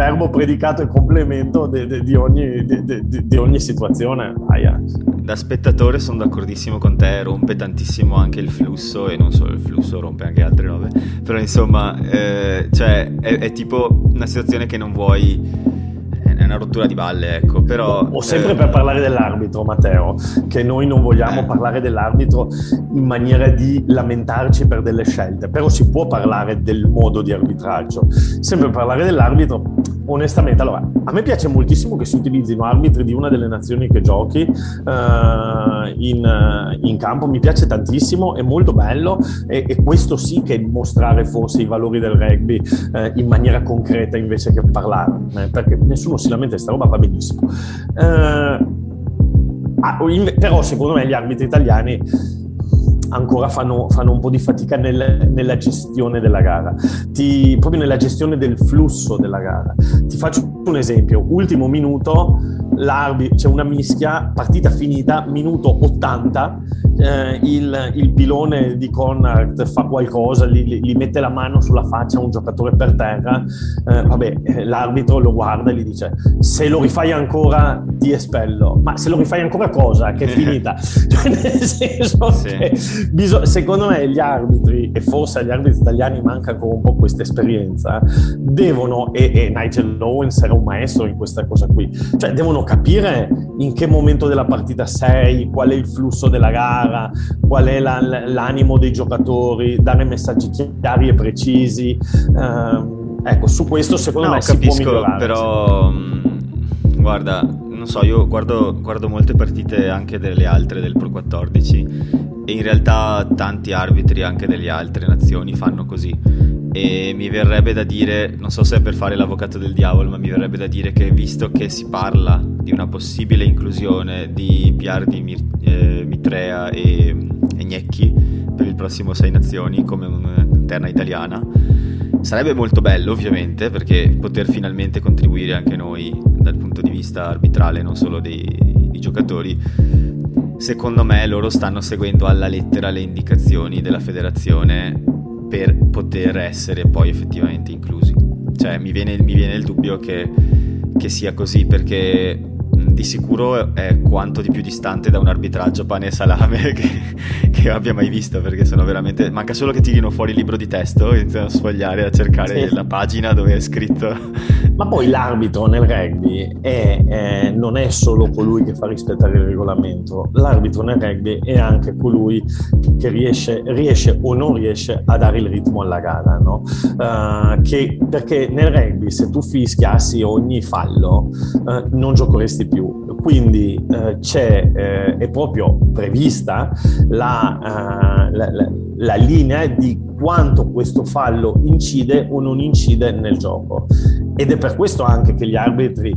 verbo, predicato e complemento di, di, di, ogni, di ogni, situazione. Aia. Da spettatore sono d'accordissimo con te, rompe tantissimo anche il flusso e non solo il flusso, rompe anche altre robe. Però insomma, eh, cioè, è, è tipo una situazione che non vuoi una rottura di balle, ecco, però... O sempre eh... per parlare dell'arbitro, Matteo, che noi non vogliamo eh. parlare dell'arbitro in maniera di lamentarci per delle scelte, però si può parlare del modo di arbitraggio. Sempre per parlare dell'arbitro, onestamente, allora, a me piace moltissimo che si utilizzino arbitri di una delle nazioni che giochi uh, in, in, campo, mi piace tantissimo, è molto bello e, e, questo sì che è mostrare forse i valori del rugby uh, in maniera concreta invece che parlare, eh, perché nessuno si lamenta, questa roba va benissimo. Uh, però secondo me gli arbitri italiani ancora fanno, fanno, un po' di fatica nel, nella gestione della gara, Ti, proprio nella gestione del flusso della gara. Ti faccio un esempio, ultimo minuto, c'è una mischia, partita finita, minuto 80, eh, il, il, pilone di Conrad fa qualcosa, gli, gli, mette la mano sulla faccia a un giocatore per terra, eh, vabbè, eh, l'arbitro lo guarda e gli dice se lo rifai ancora ti espello, ma se lo rifai ancora cosa? Che è <laughs> finita. cioè, nel senso sì. che bisog- secondo me gli arbitri, e forse agli arbitri italiani manca ancora un po' questa esperienza, devono, e, e Nigel Owens era un maestro in questa cosa qui, cioè devono capire in che momento della partita sei, qual è il flusso della gara, qual è la, l'animo dei giocatori, dare messaggi chiari e precisi. Um, ecco, su questo secondo no, me capisco, si può migliorare. Però, mh, guarda, non so, io guardo, guardo molte partite anche delle altre del Pro 14 e in realtà tanti arbitri anche delle altre nazioni fanno così. E mi verrebbe da dire, non so se è per fare l'avvocato del diavolo, ma mi verrebbe da dire che visto che si parla di una possibile inclusione di Piardi, Mir- eh, Mitrea e, e Gnecchi per il prossimo Sei Nazioni come un'interna italiana, sarebbe molto bello ovviamente perché poter finalmente contribuire anche noi dal punto di vista arbitrale, non solo dei, dei giocatori, secondo me loro stanno seguendo alla lettera le indicazioni della federazione per poter essere poi effettivamente inclusi. Cioè mi viene, mi viene il dubbio che, che sia così perché di sicuro è quanto di più distante da un arbitraggio pane e salame <laughs> che, che abbia mai visto perché sono veramente manca solo che tirino fuori il libro di testo e iniziano a sfogliare a cercare sì. la pagina dove è scritto ma poi l'arbitro nel rugby è, è, non è solo colui che fa rispettare il regolamento l'arbitro nel rugby è anche colui che riesce, riesce o non riesce a dare il ritmo alla gara no? uh, che, perché nel rugby se tu fischiassi ogni fallo uh, non giocheresti più. Quindi eh, c'è, eh, è proprio prevista la, uh, la, la, la linea di quanto questo fallo incide o non incide nel gioco. Ed è per questo anche che gli arbitri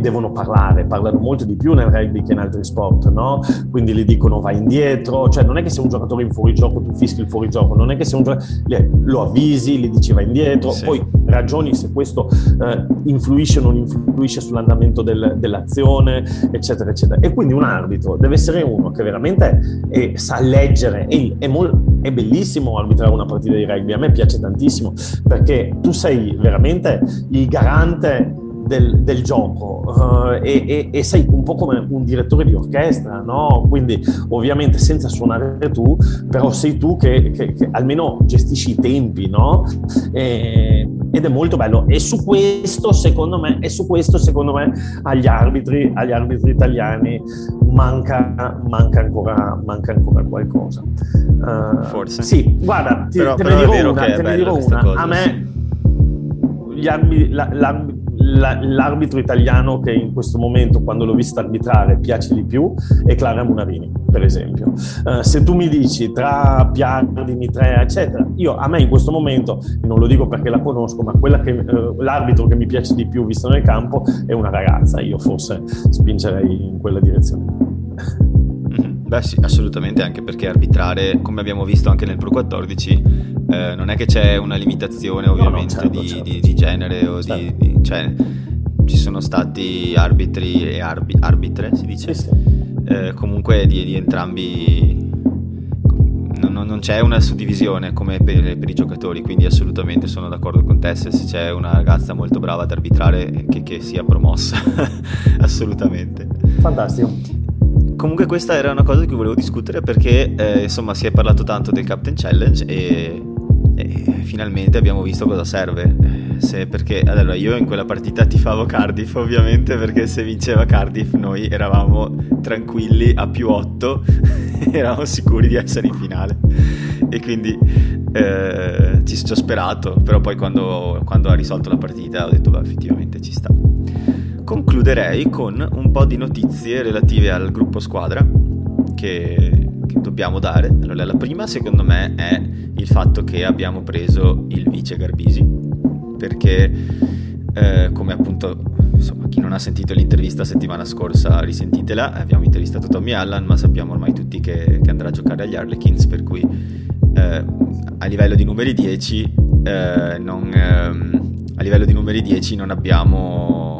devono parlare, parlano molto di più nel rugby che in altri sport, no? Quindi gli dicono vai indietro, cioè non è che se un giocatore in fuorigioco tu fischi il fuorigioco, non è che se un giocatore lo avvisi, gli dici vai indietro, sì. poi ragioni se questo eh, influisce o non influisce sull'andamento del, dell'azione, eccetera, eccetera. E quindi un arbitro deve essere uno che veramente è, sa leggere, è, è, mol, è bellissimo arbitrare una partita di rugby, a me piace tantissimo perché tu sei veramente il garante del, del gioco uh, e, e, e, sei un po' come un direttore di orchestra, no? Quindi ovviamente senza suonare tu, però sei tu che, che, che almeno gestisci i tempi, no? E, ed è molto bello. E su questo, secondo me, e su questo, secondo me, agli arbitri, agli arbitri italiani manca, manca, ancora, manca ancora qualcosa. Uh, Forse. Sì, guarda, ti, però, te ne dirò una, te ne dirò una. Cosa, a me sì. gli arbi, la, la, l'arbitro italiano che in questo momento, quando l'ho vista arbitrare, piace di più è Clara Munarini, per esempio. Uh, se tu mi dici tra Piardi, Mitrea, eccetera, io a me in questo momento, non lo dico perché la conosco, ma che, uh, l'arbitro che mi piace di più visto nel campo è una ragazza. Io forse spingerei in quella direzione. Beh sì, assolutamente, anche perché arbitrare, come abbiamo visto anche nel Pro 14, eh, non è che c'è una limitazione ovviamente no, no, certo, di, certo. Di, di, genere o certo. di, cioè, ci sono stati arbitri e arbi, arbitre, si dice, sì, sì. Eh, comunque di, entrambi non, non, c'è una suddivisione come per, per, i giocatori, quindi assolutamente sono d'accordo con te se c'è una ragazza molto brava ad arbitrare che, che sia promossa, <laughs> assolutamente. Fantastico. Comunque questa era una cosa di cui volevo discutere perché eh, insomma si è parlato tanto del Captain Challenge e e finalmente abbiamo visto cosa serve. Eh, se, perché allora io in quella partita tifavo Cardiff ovviamente perché se vinceva Cardiff noi eravamo tranquilli a più 8, <laughs> eravamo sicuri di essere in finale e quindi eh, ci, ci, ho sperato, però poi quando, quando ha risolto la partita ho detto beh effettivamente ci sta. Concluderei con un po' di notizie relative al gruppo squadra che che dobbiamo dare. Allora, la prima, secondo me, è il fatto che abbiamo preso il vice Garbisi, perché eh, come appunto insomma, chi non ha sentito l'intervista settimana scorsa, risentitela. Abbiamo intervistato Tommy Allan, ma sappiamo ormai tutti che, che andrà a giocare agli Harlequins, per cui eh, a livello di numeri 10 eh, non, ehm, a livello di numeri 10 non abbiamo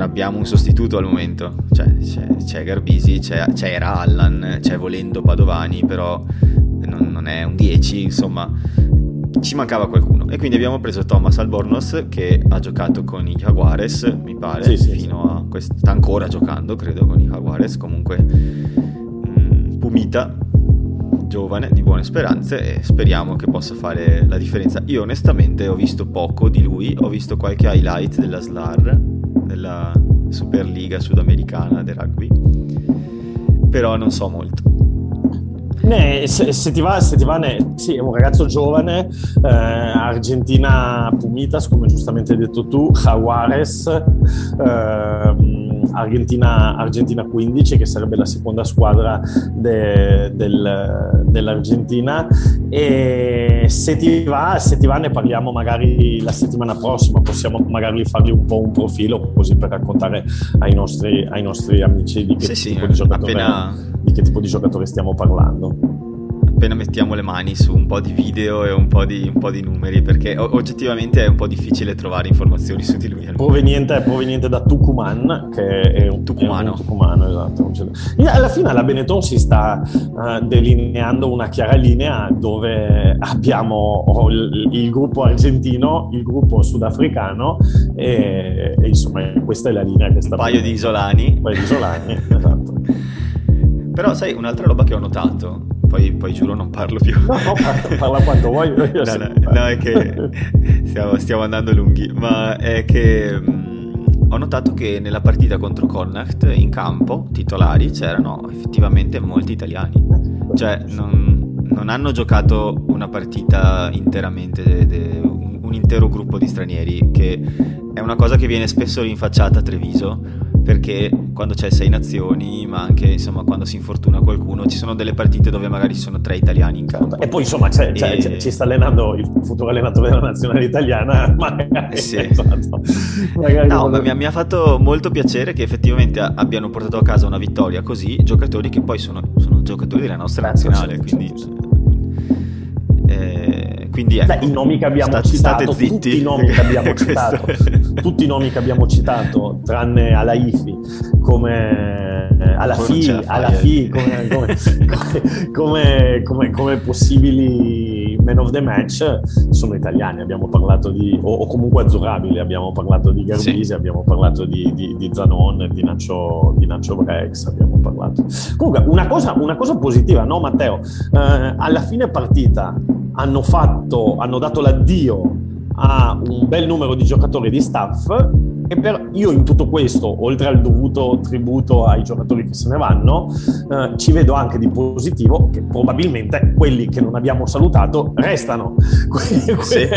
non abbiamo un sostituto al momento, cioè, c'è, c'è, Garbisi, c'è, c'era Allan, c'è volendo Padovani, però non, non, è un 10, insomma ci mancava qualcuno e quindi abbiamo preso Thomas Albornoz che ha giocato con i Jaguares, mi pare, sì, sì, fino sì. a questo, sta ancora giocando, credo, con i Jaguares, comunque mh, mm, Pumita, giovane, di buone speranze e speriamo che possa fare la differenza. Io onestamente ho visto poco di lui, ho visto qualche highlight della SLAR, della Superliga sudamericana del rugby, però non so molto. Ne, se, se, ti va, se ti va ne, sì, è un ragazzo giovane, eh, Argentina Pumitas, come giustamente hai detto tu, Jaguares, eh, Argentina, Argentina 15, che sarebbe la seconda squadra de, del, dell'Argentina. E se ti, va, se ti va, ne parliamo magari la settimana prossima. Possiamo magari fargli un po' un profilo così per raccontare ai nostri, ai nostri amici di che, sì, tipo sì, di appena... di che tipo di giocatore stiamo parlando appena mettiamo le mani su un po' di video e un po' di, un po di numeri, perché oggettivamente è un po' difficile trovare informazioni su di lui. Proveniente, proveniente da Tucumán, che è un tucumano. È un tucumano esatto. Alla fine la Benetton si sta uh, delineando una chiara linea dove abbiamo il, il, gruppo argentino, il gruppo sudafricano e, e, insomma questa è la linea che sta... Un paio di isolani. Un paio di isolani, <laughs> esatto. Però sai, un'altra roba che ho notato poi, poi, giuro non parlo più. No, parla, parla quanto vuoi. no, no, no, è che stiamo, stiamo, andando lunghi, ma è che mh, mm, ho notato che nella partita contro Connacht in campo, titolari, c'erano effettivamente molti italiani. Cioè, non, non hanno giocato una partita interamente, de, de, un, un intero gruppo di stranieri, che è una cosa che viene spesso rinfacciata a Treviso perché quando c'è sei nazioni, ma anche insomma quando si infortuna qualcuno, ci sono delle partite dove magari ci sono tre italiani in campo. E poi insomma c'è, c'è, e... ci sta allenando il futuro allenatore della nazionale italiana, <laughs> magari, sì. esatto. magari no, ma mi, mi, ha fatto molto piacere che effettivamente abbiano portato a casa una vittoria così, giocatori che poi sono, sono giocatori della nostra nazionale, quindi... Eh, quindi ecco, Beh, i nomi che abbiamo sta, citato, tutti i nomi che abbiamo <laughs> citato, <laughs> tutti i nomi che abbiamo citato, tranne alla IFI, come alla FI, alla FI come, <laughs> come, come, come, possibili man of the match sono italiani, abbiamo parlato di, o, o comunque azzurrabili, abbiamo parlato di Garbisi, sì. abbiamo parlato di, di, di Zanon, di Nacho, di Nacho Brex, abbiamo parlato. Comunque, una cosa, una cosa positiva, no Matteo? Eh, alla fine partita hanno, fatto, hanno dato l'addio a un bel numero di giocatori di staff e per, io in tutto questo, oltre al dovuto tributo ai giocatori che se ne vanno, eh, ci vedo anche di positivo che probabilmente quelli che non abbiamo salutato restano. <laughs> Quindi, sì.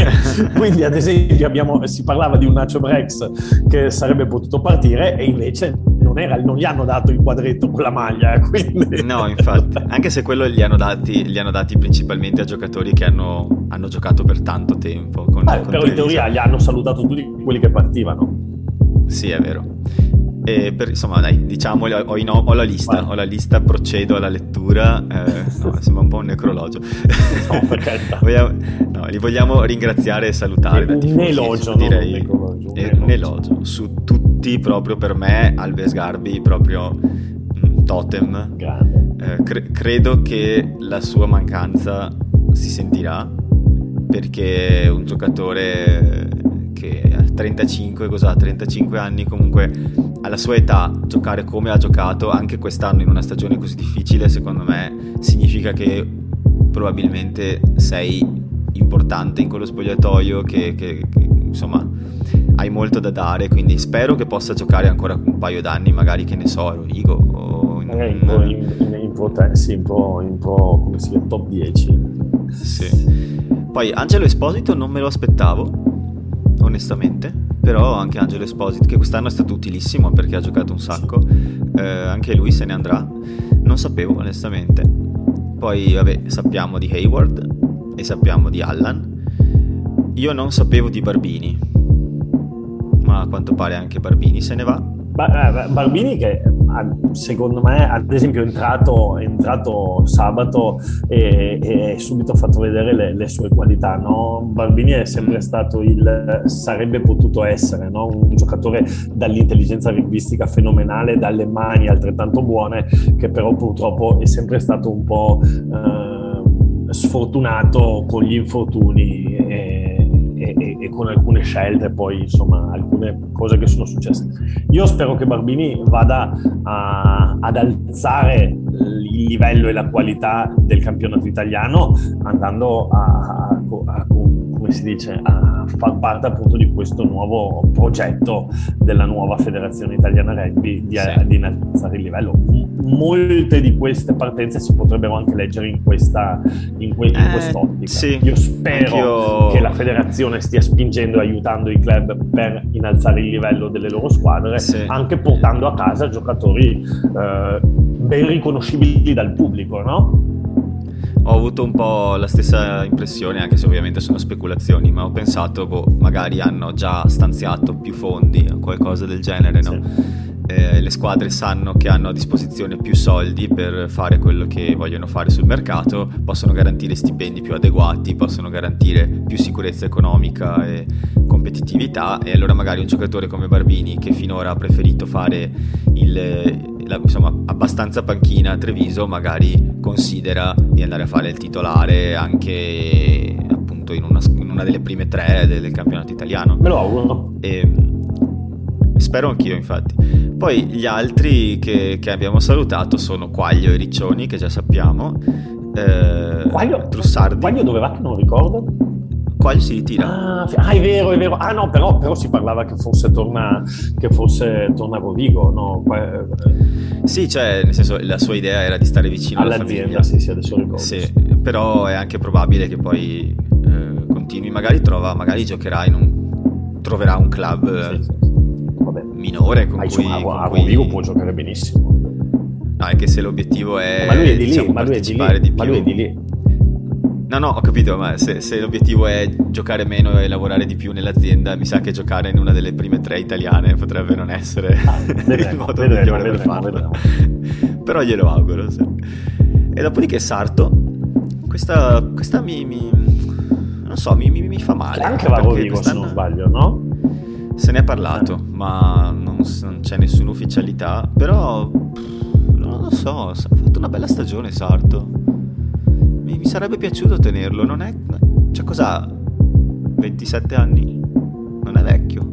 quindi ad esempio, abbiamo, si parlava di un Nacho Brex che sarebbe potuto partire e invece non, era, non, gli hanno dato il quadretto con la maglia. Quindi... No, infatti, anche se quello gli hanno dati, gli hanno dati principalmente a giocatori che hanno, hanno giocato per tanto tempo. Con, eh, con però in teoria gli hanno salutato tutti quelli che partivano. Sì, è vero. E per, insomma, dai, diciamo, ho, ho, ho, la lista, ho la lista, procedo alla lettura. Eh, no, sembra un po' un necrologio. No, <laughs> vogliamo, no, li vogliamo ringraziare e salutare. Un tifosi, elogio, direi. Un, un, un elogio su tutti, proprio per me, Alves Garbi, proprio mm, totem. Eh, cre- credo che la sua mancanza si sentirà perché un giocatore che a 35, cos'ha, 35 anni comunque alla sua età giocare come ha giocato anche quest'anno in una stagione così difficile secondo me significa che probabilmente sei importante in quello spogliatoio che, che, che insomma hai molto da dare quindi spero che possa giocare ancora un paio d'anni magari che ne so Rovigo o in, in, in, in, in, sì, un po', un po' come si chiama top 10 sì. Poi Angelo Esposito non me lo aspettavo onestamente, però anche Angelo Esposito, che quest'anno è stato utilissimo perché ha giocato un sacco, eh, anche lui se ne andrà, non sapevo onestamente. Poi vabbè, sappiamo di Hayward e sappiamo di Allan. Io non sapevo di Barbini, ma a quanto pare anche Barbini se ne va. Eh, Barbini che secondo me ad esempio è entrato, è entrato sabato e, e subito ha fatto vedere le, le sue qualità no? Barbini è sempre stato il sarebbe potuto essere no? un giocatore dall'intelligenza linguistica fenomenale dalle mani altrettanto buone che però purtroppo è sempre stato un po' eh, sfortunato con gli infortuni e, e, e, con alcune scelte, poi insomma alcune cose che sono successe. Io spero che Barbini vada a, ad alzare il livello e la qualità del campionato italiano andando a, a, a come si dice, a far parte appunto di questo nuovo progetto della nuova federazione italiana rugby di, sì. di innalzare il livello. Molte di queste partenze si potrebbero anche leggere in, questa, in, que- in eh, quest'ottica. Sì. Io spero Anch'io... che la federazione stia spingendo e aiutando i club per innalzare il livello delle loro squadre, sì. anche portando a casa giocatori eh, ben riconoscibili dal pubblico, no? Ho avuto un po' la stessa impressione, anche se ovviamente sono speculazioni, ma ho pensato, boh, magari hanno già stanziato più fondi o qualcosa del genere, no? Sì. Eh, le squadre sanno che hanno a disposizione più soldi per fare quello che vogliono fare sul mercato, possono garantire stipendi più adeguati, possono garantire più sicurezza economica e competitività e allora magari un giocatore come Barbini che finora ha preferito fare il la, insomma, abbastanza panchina a Treviso, magari considera di andare a fare il titolare anche appunto in una, in una delle prime tre del, del, campionato italiano. Me lo auguro. E, spero anch'io, infatti. Poi gli altri che, che, abbiamo salutato sono Quaglio e Riccioni, che già sappiamo. Eh, Quaglio, Trussardi. Quaglio dove va che non ricordo? Quaglio si ritira. Ah, ah, è vero, è vero. Ah no, però, però si parlava che fosse torna, che fosse torna a Rovigo, no? Eh, sì, cioè, nel senso, la sua idea era di stare vicino all'azienda. Sì, sì, adesso ricordo. Sì, però è anche probabile che poi eh, continui, magari trova, magari giocherà in un... troverà un club sì, sì, minore con ah, cui... A, a Rovigo può giocare benissimo. No, è che se l'obiettivo è, ma lui è di lì, diciamo, ma lui è di lì, di più... ma lui è di lì No, no, ho capito, ma se, se, l'obiettivo è giocare meno e lavorare di più nell'azienda, mi sa che giocare in una delle prime tre italiane potrebbe non essere ah, <laughs> vedremo, il modo vedremo, migliore vedremo, per farlo. <laughs> Però glielo auguro. Sì. E dopodiché Sarto, questa, questa mi, mi, non so, mi, mi, mi fa male. C'è anche Vago Vigo, se non sbaglio, no? Se ne è parlato, eh. ma non, non, c'è nessuna ufficialità. Però, non lo so, ha fatto una bella stagione Sarto sarebbe piaciuto tenerlo, non è... Cioè cos'ha? 27 anni? Non è vecchio.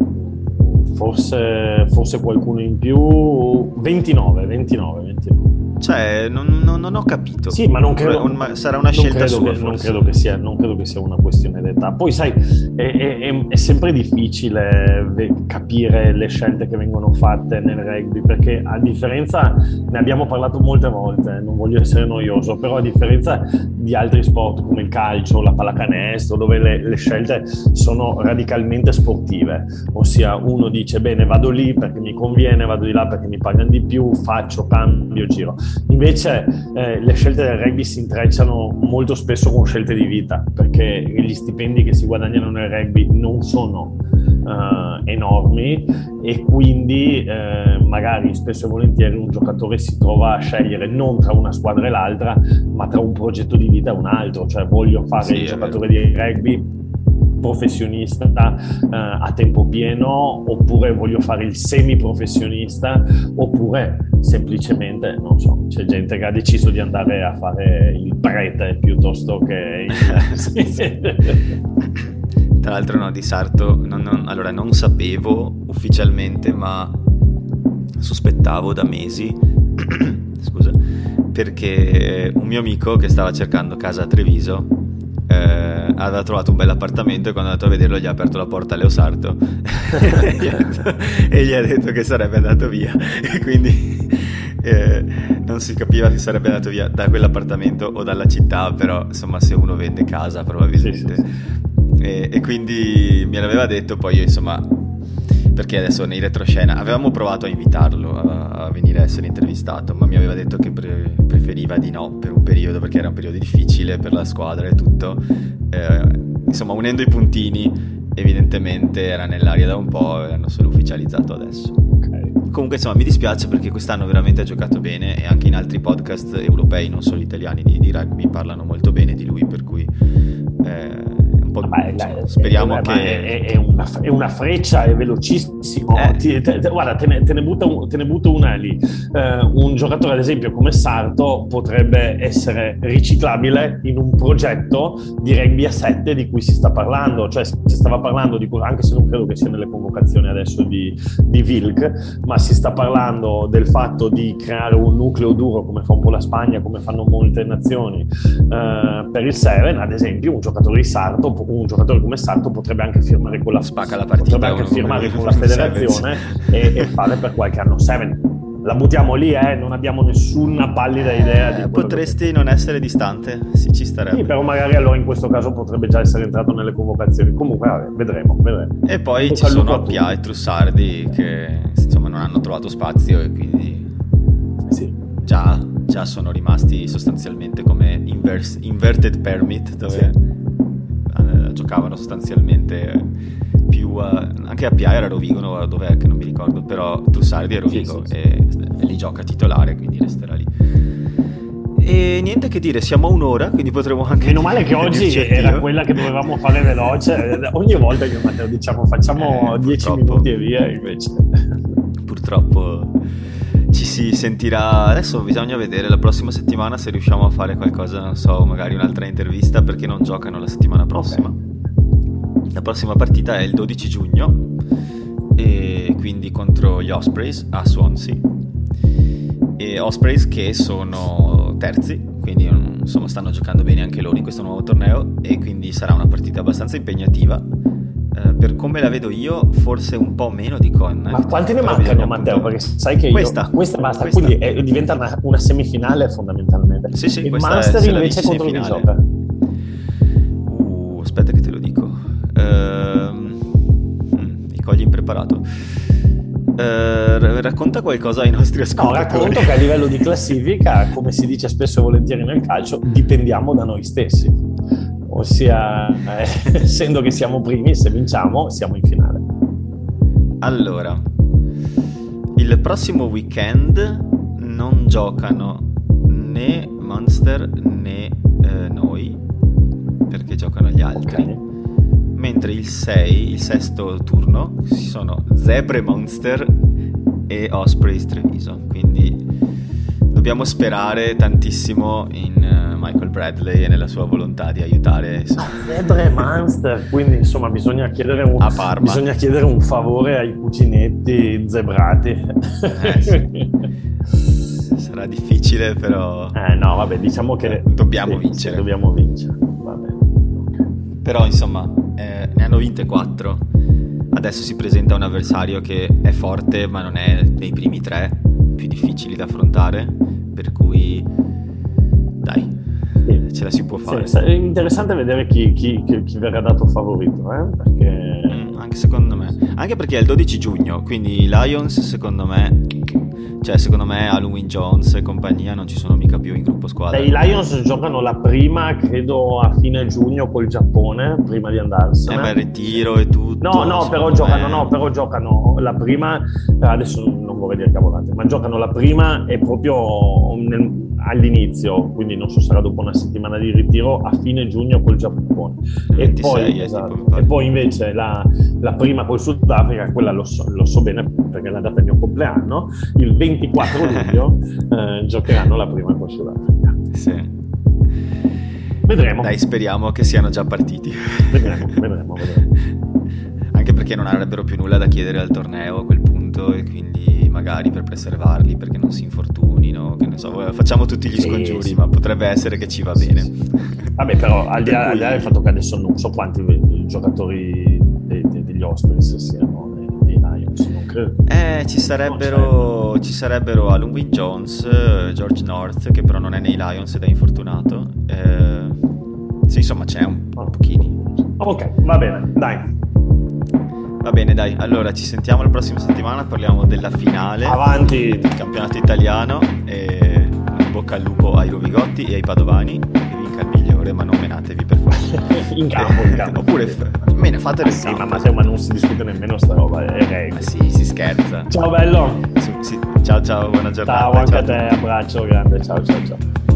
Forse, forse qualcuno in più... 29, 29, 29. Cioè, non, non, non, ho capito. Sì, ma non credo. Un, sarà una scelta sua. Che, non, credo che sia, non credo che sia una questione d'età. Poi, sai, è, è, è, sempre difficile capire le scelte che vengono fatte nel rugby, perché a differenza, ne abbiamo parlato molte volte, non voglio essere noioso, però a differenza di altri sport come il calcio, la pallacanestro, dove le, le scelte sono radicalmente sportive, ossia uno dice bene, vado lì perché mi conviene, vado di là perché mi pagano di più, faccio, cambio, giro. Invece eh, le scelte del rugby si intrecciano molto spesso con scelte di vita, perché gli stipendi che si guadagnano nel rugby non sono uh, enormi e quindi eh, magari spesso e volentieri un giocatore si trova a scegliere non tra una squadra e l'altra, ma tra un progetto di vita e un altro, cioè voglio fare sì, il giocatore di rugby professionista uh, a tempo pieno oppure voglio fare il semi professionista oppure semplicemente non so c'è gente che ha deciso di andare a fare il prete piuttosto che <laughs> tra l'altro no di Sarto non, non, allora non sapevo ufficialmente ma sospettavo da mesi <clears throat> scusa perché un mio amico che stava cercando casa a Treviso eh, aveva trovato un bel appartamento e quando è andato a vederlo gli ha aperto la porta a Leo Sarto. <laughs> E gli ha detto che sarebbe andato via. E quindi eh, non si capiva se sarebbe andato via da quell'appartamento o dalla città però insomma se uno vende casa probabilmente. Sì, sì, sì. E, e, quindi me l'aveva detto poi io insomma perché adesso nei retroscena avevamo provato a invitarlo a, a venire a essere intervistato, ma mi aveva detto che pre- preferiva di no per un periodo perché era un periodo difficile per la squadra e tutto. Eh, insomma, unendo i puntini, evidentemente era nell'aria da un po' e l'hanno solo ufficializzato adesso. Okay. Comunque, insomma, mi dispiace perché quest'anno veramente ha giocato bene e anche in altri podcast europei, non solo italiani, di, di rugby parlano molto bene di lui, per cui eh, un po' Vabbè, dai, speriamo eh, che... È, è, una, è, una, freccia, è velocissimo. Eh. Ti, te, te, guarda, te ne, te, ne un, te ne, butto una lì. Uh, un giocatore, ad esempio, come Sarto potrebbe essere riciclabile in un progetto di rugby a 7 di cui si sta parlando. Cioè, si stava parlando di, anche se non credo che sia nelle convocazioni adesso di, di Vilk, ma si sta parlando del fatto di creare un nucleo duro come fa un po' la Spagna, come fanno molte nazioni, uh, per il Seven, ad esempio, un giocatore di Sarto un giocatore come Santo potrebbe anche firmare con la, Spacca la partita, potrebbe anche firmare con la federazione e, e, fare per qualche anno 7 la buttiamo lì, eh? non abbiamo nessuna pallida idea. Eh, potresti che... non essere distante, sì, ci starebbe. Sì, però magari allora in questo caso potrebbe già essere entrato nelle convocazioni. Comunque, vabbè, vedremo, vedremo. E poi ci sono Appia e Trussardi che insomma non hanno trovato spazio e quindi sì. già, già sono rimasti sostanzialmente come inverse, inverted permit dove... Sì giocavano sostanzialmente più uh, anche a Pia era Rovigo dov'è che non mi ricordo però Trussardi è Rovigo sì, sì, e, sì. e lì gioca titolare quindi resterà lì e niente che dire, siamo a un'ora, quindi potremo anche. Meno male che <laughs> oggi era quella che dovevamo fare veloce. Ogni volta che Matteo diciamo facciamo 10 eh, minuti e via, invece. Purtroppo ci si sentirà. Adesso bisogna vedere la prossima settimana se riusciamo a fare qualcosa, non so, magari un'altra intervista perché non giocano la settimana prossima. Okay. La prossima partita è il 12 giugno e quindi contro gli Ospreys a Swansea. E Ospreys che sono terzi, quindi insomma stanno giocando bene anche loro in questo nuovo torneo e quindi sarà una partita abbastanza impegnativa eh, per come la vedo io, forse un po' meno di Con. Ma quanti ne mancano, Matteo? Perché sai che io, questa, questa basta, questa. quindi è, diventa una, una, semifinale fondamentalmente. Sì, sì, Il Master invece contro chi gioca? Uh, aspetta che te lo dico. Uh, mi cogli impreparato. Uh, racconta qualcosa ai nostri ascoltatori. No, racconto che a livello di classifica, come si dice spesso e volentieri nel calcio, dipendiamo da noi stessi ossia eh, <laughs> essendo che siamo primi, se vinciamo siamo in finale. Allora, il prossimo weekend non giocano né Monster né eh, noi, perché giocano gli altri. Okay. Mentre il 6, il sesto turno, ci sono Zebre Monster e Osprey Treviso. Quindi dobbiamo sperare tantissimo in uh, Michael Bradley e nella sua volontà di aiutare. Zebre ah, Monster, quindi insomma bisogna chiedere, un, bisogna chiedere un favore ai cuginetti zebrati. Eh, sì. Sarà difficile però... Eh no, vabbè, diciamo che... Dobbiamo sì, vincere. Sì, dobbiamo vincere, vabbè. Però insomma, eh, ne hanno vinte quattro. Adesso si presenta un avversario che è forte ma non è nei primi tre più difficili da affrontare, per cui dai, sì. ce la si può fare. Sì, è interessante vedere chi, chi, chi, chi verrà dato favorito, eh? perché... Mm, anche secondo me, anche perché è il 12 giugno, quindi i Lions secondo me cioè, secondo me Halloween Jones e compagnia non ci sono mica più in gruppo squadra. Beh, I Lions giocano la prima, credo, a fine giugno col Giappone, prima di andarsene. Eh beh, ritiro e tutto. No, no, però giocano, no, però giocano la prima, adesso vorrei dire cavolate, ma giocano la prima e proprio nel, all'inizio, quindi non so, sarà dopo una settimana di ritiro, a fine giugno col Giappone. 26, e, poi, esatto, e poi invece la, la, prima col Sudafrica, quella lo so, lo so, bene perché è la data del mio compleanno, il 24 <laughs> luglio eh, giocheranno la prima col Sudafrica. Sì. Vedremo. Dai, speriamo che siano già partiti. Vedremo, vedremo, vedremo. <laughs> Anche perché non avrebbero più nulla da chiedere al torneo a quel punto e quindi magari per preservarli perché non si infortunino, che ne so, facciamo tutti gli scongiuri, sì, ma potrebbe essere che ci va bene. <laughs> Vabbè, però al di, là, del fatto che adesso non so quanti giocatori de, de, degli Ospreys siano nei Lions, non credo. Eh, ci sarebbero, ci sarebbero Alunwin Jones, George North, che però non è nei Lions ed è infortunato. Eh, sì, insomma, c'è un, un ah. pochino. Ok, va bene, dai. Va bene, dai, allora ci sentiamo la prossima settimana, parliamo della finale Avanti. del campionato italiano e bocca al lupo ai Rovigotti e ai Padovani, che vinca il migliore, ma non menatevi per favore. <laughs> in campo, in campo. <laughs> Oppure me ne fate ah, sì, ma, ma, ma, non si discute nemmeno sta roba, è reggae. Ma sì, si scherza. Ciao bello. Sì, sì. Ciao ciao, buona giornata. Ciao anche ciao a te, abbraccio grande, ciao ciao ciao.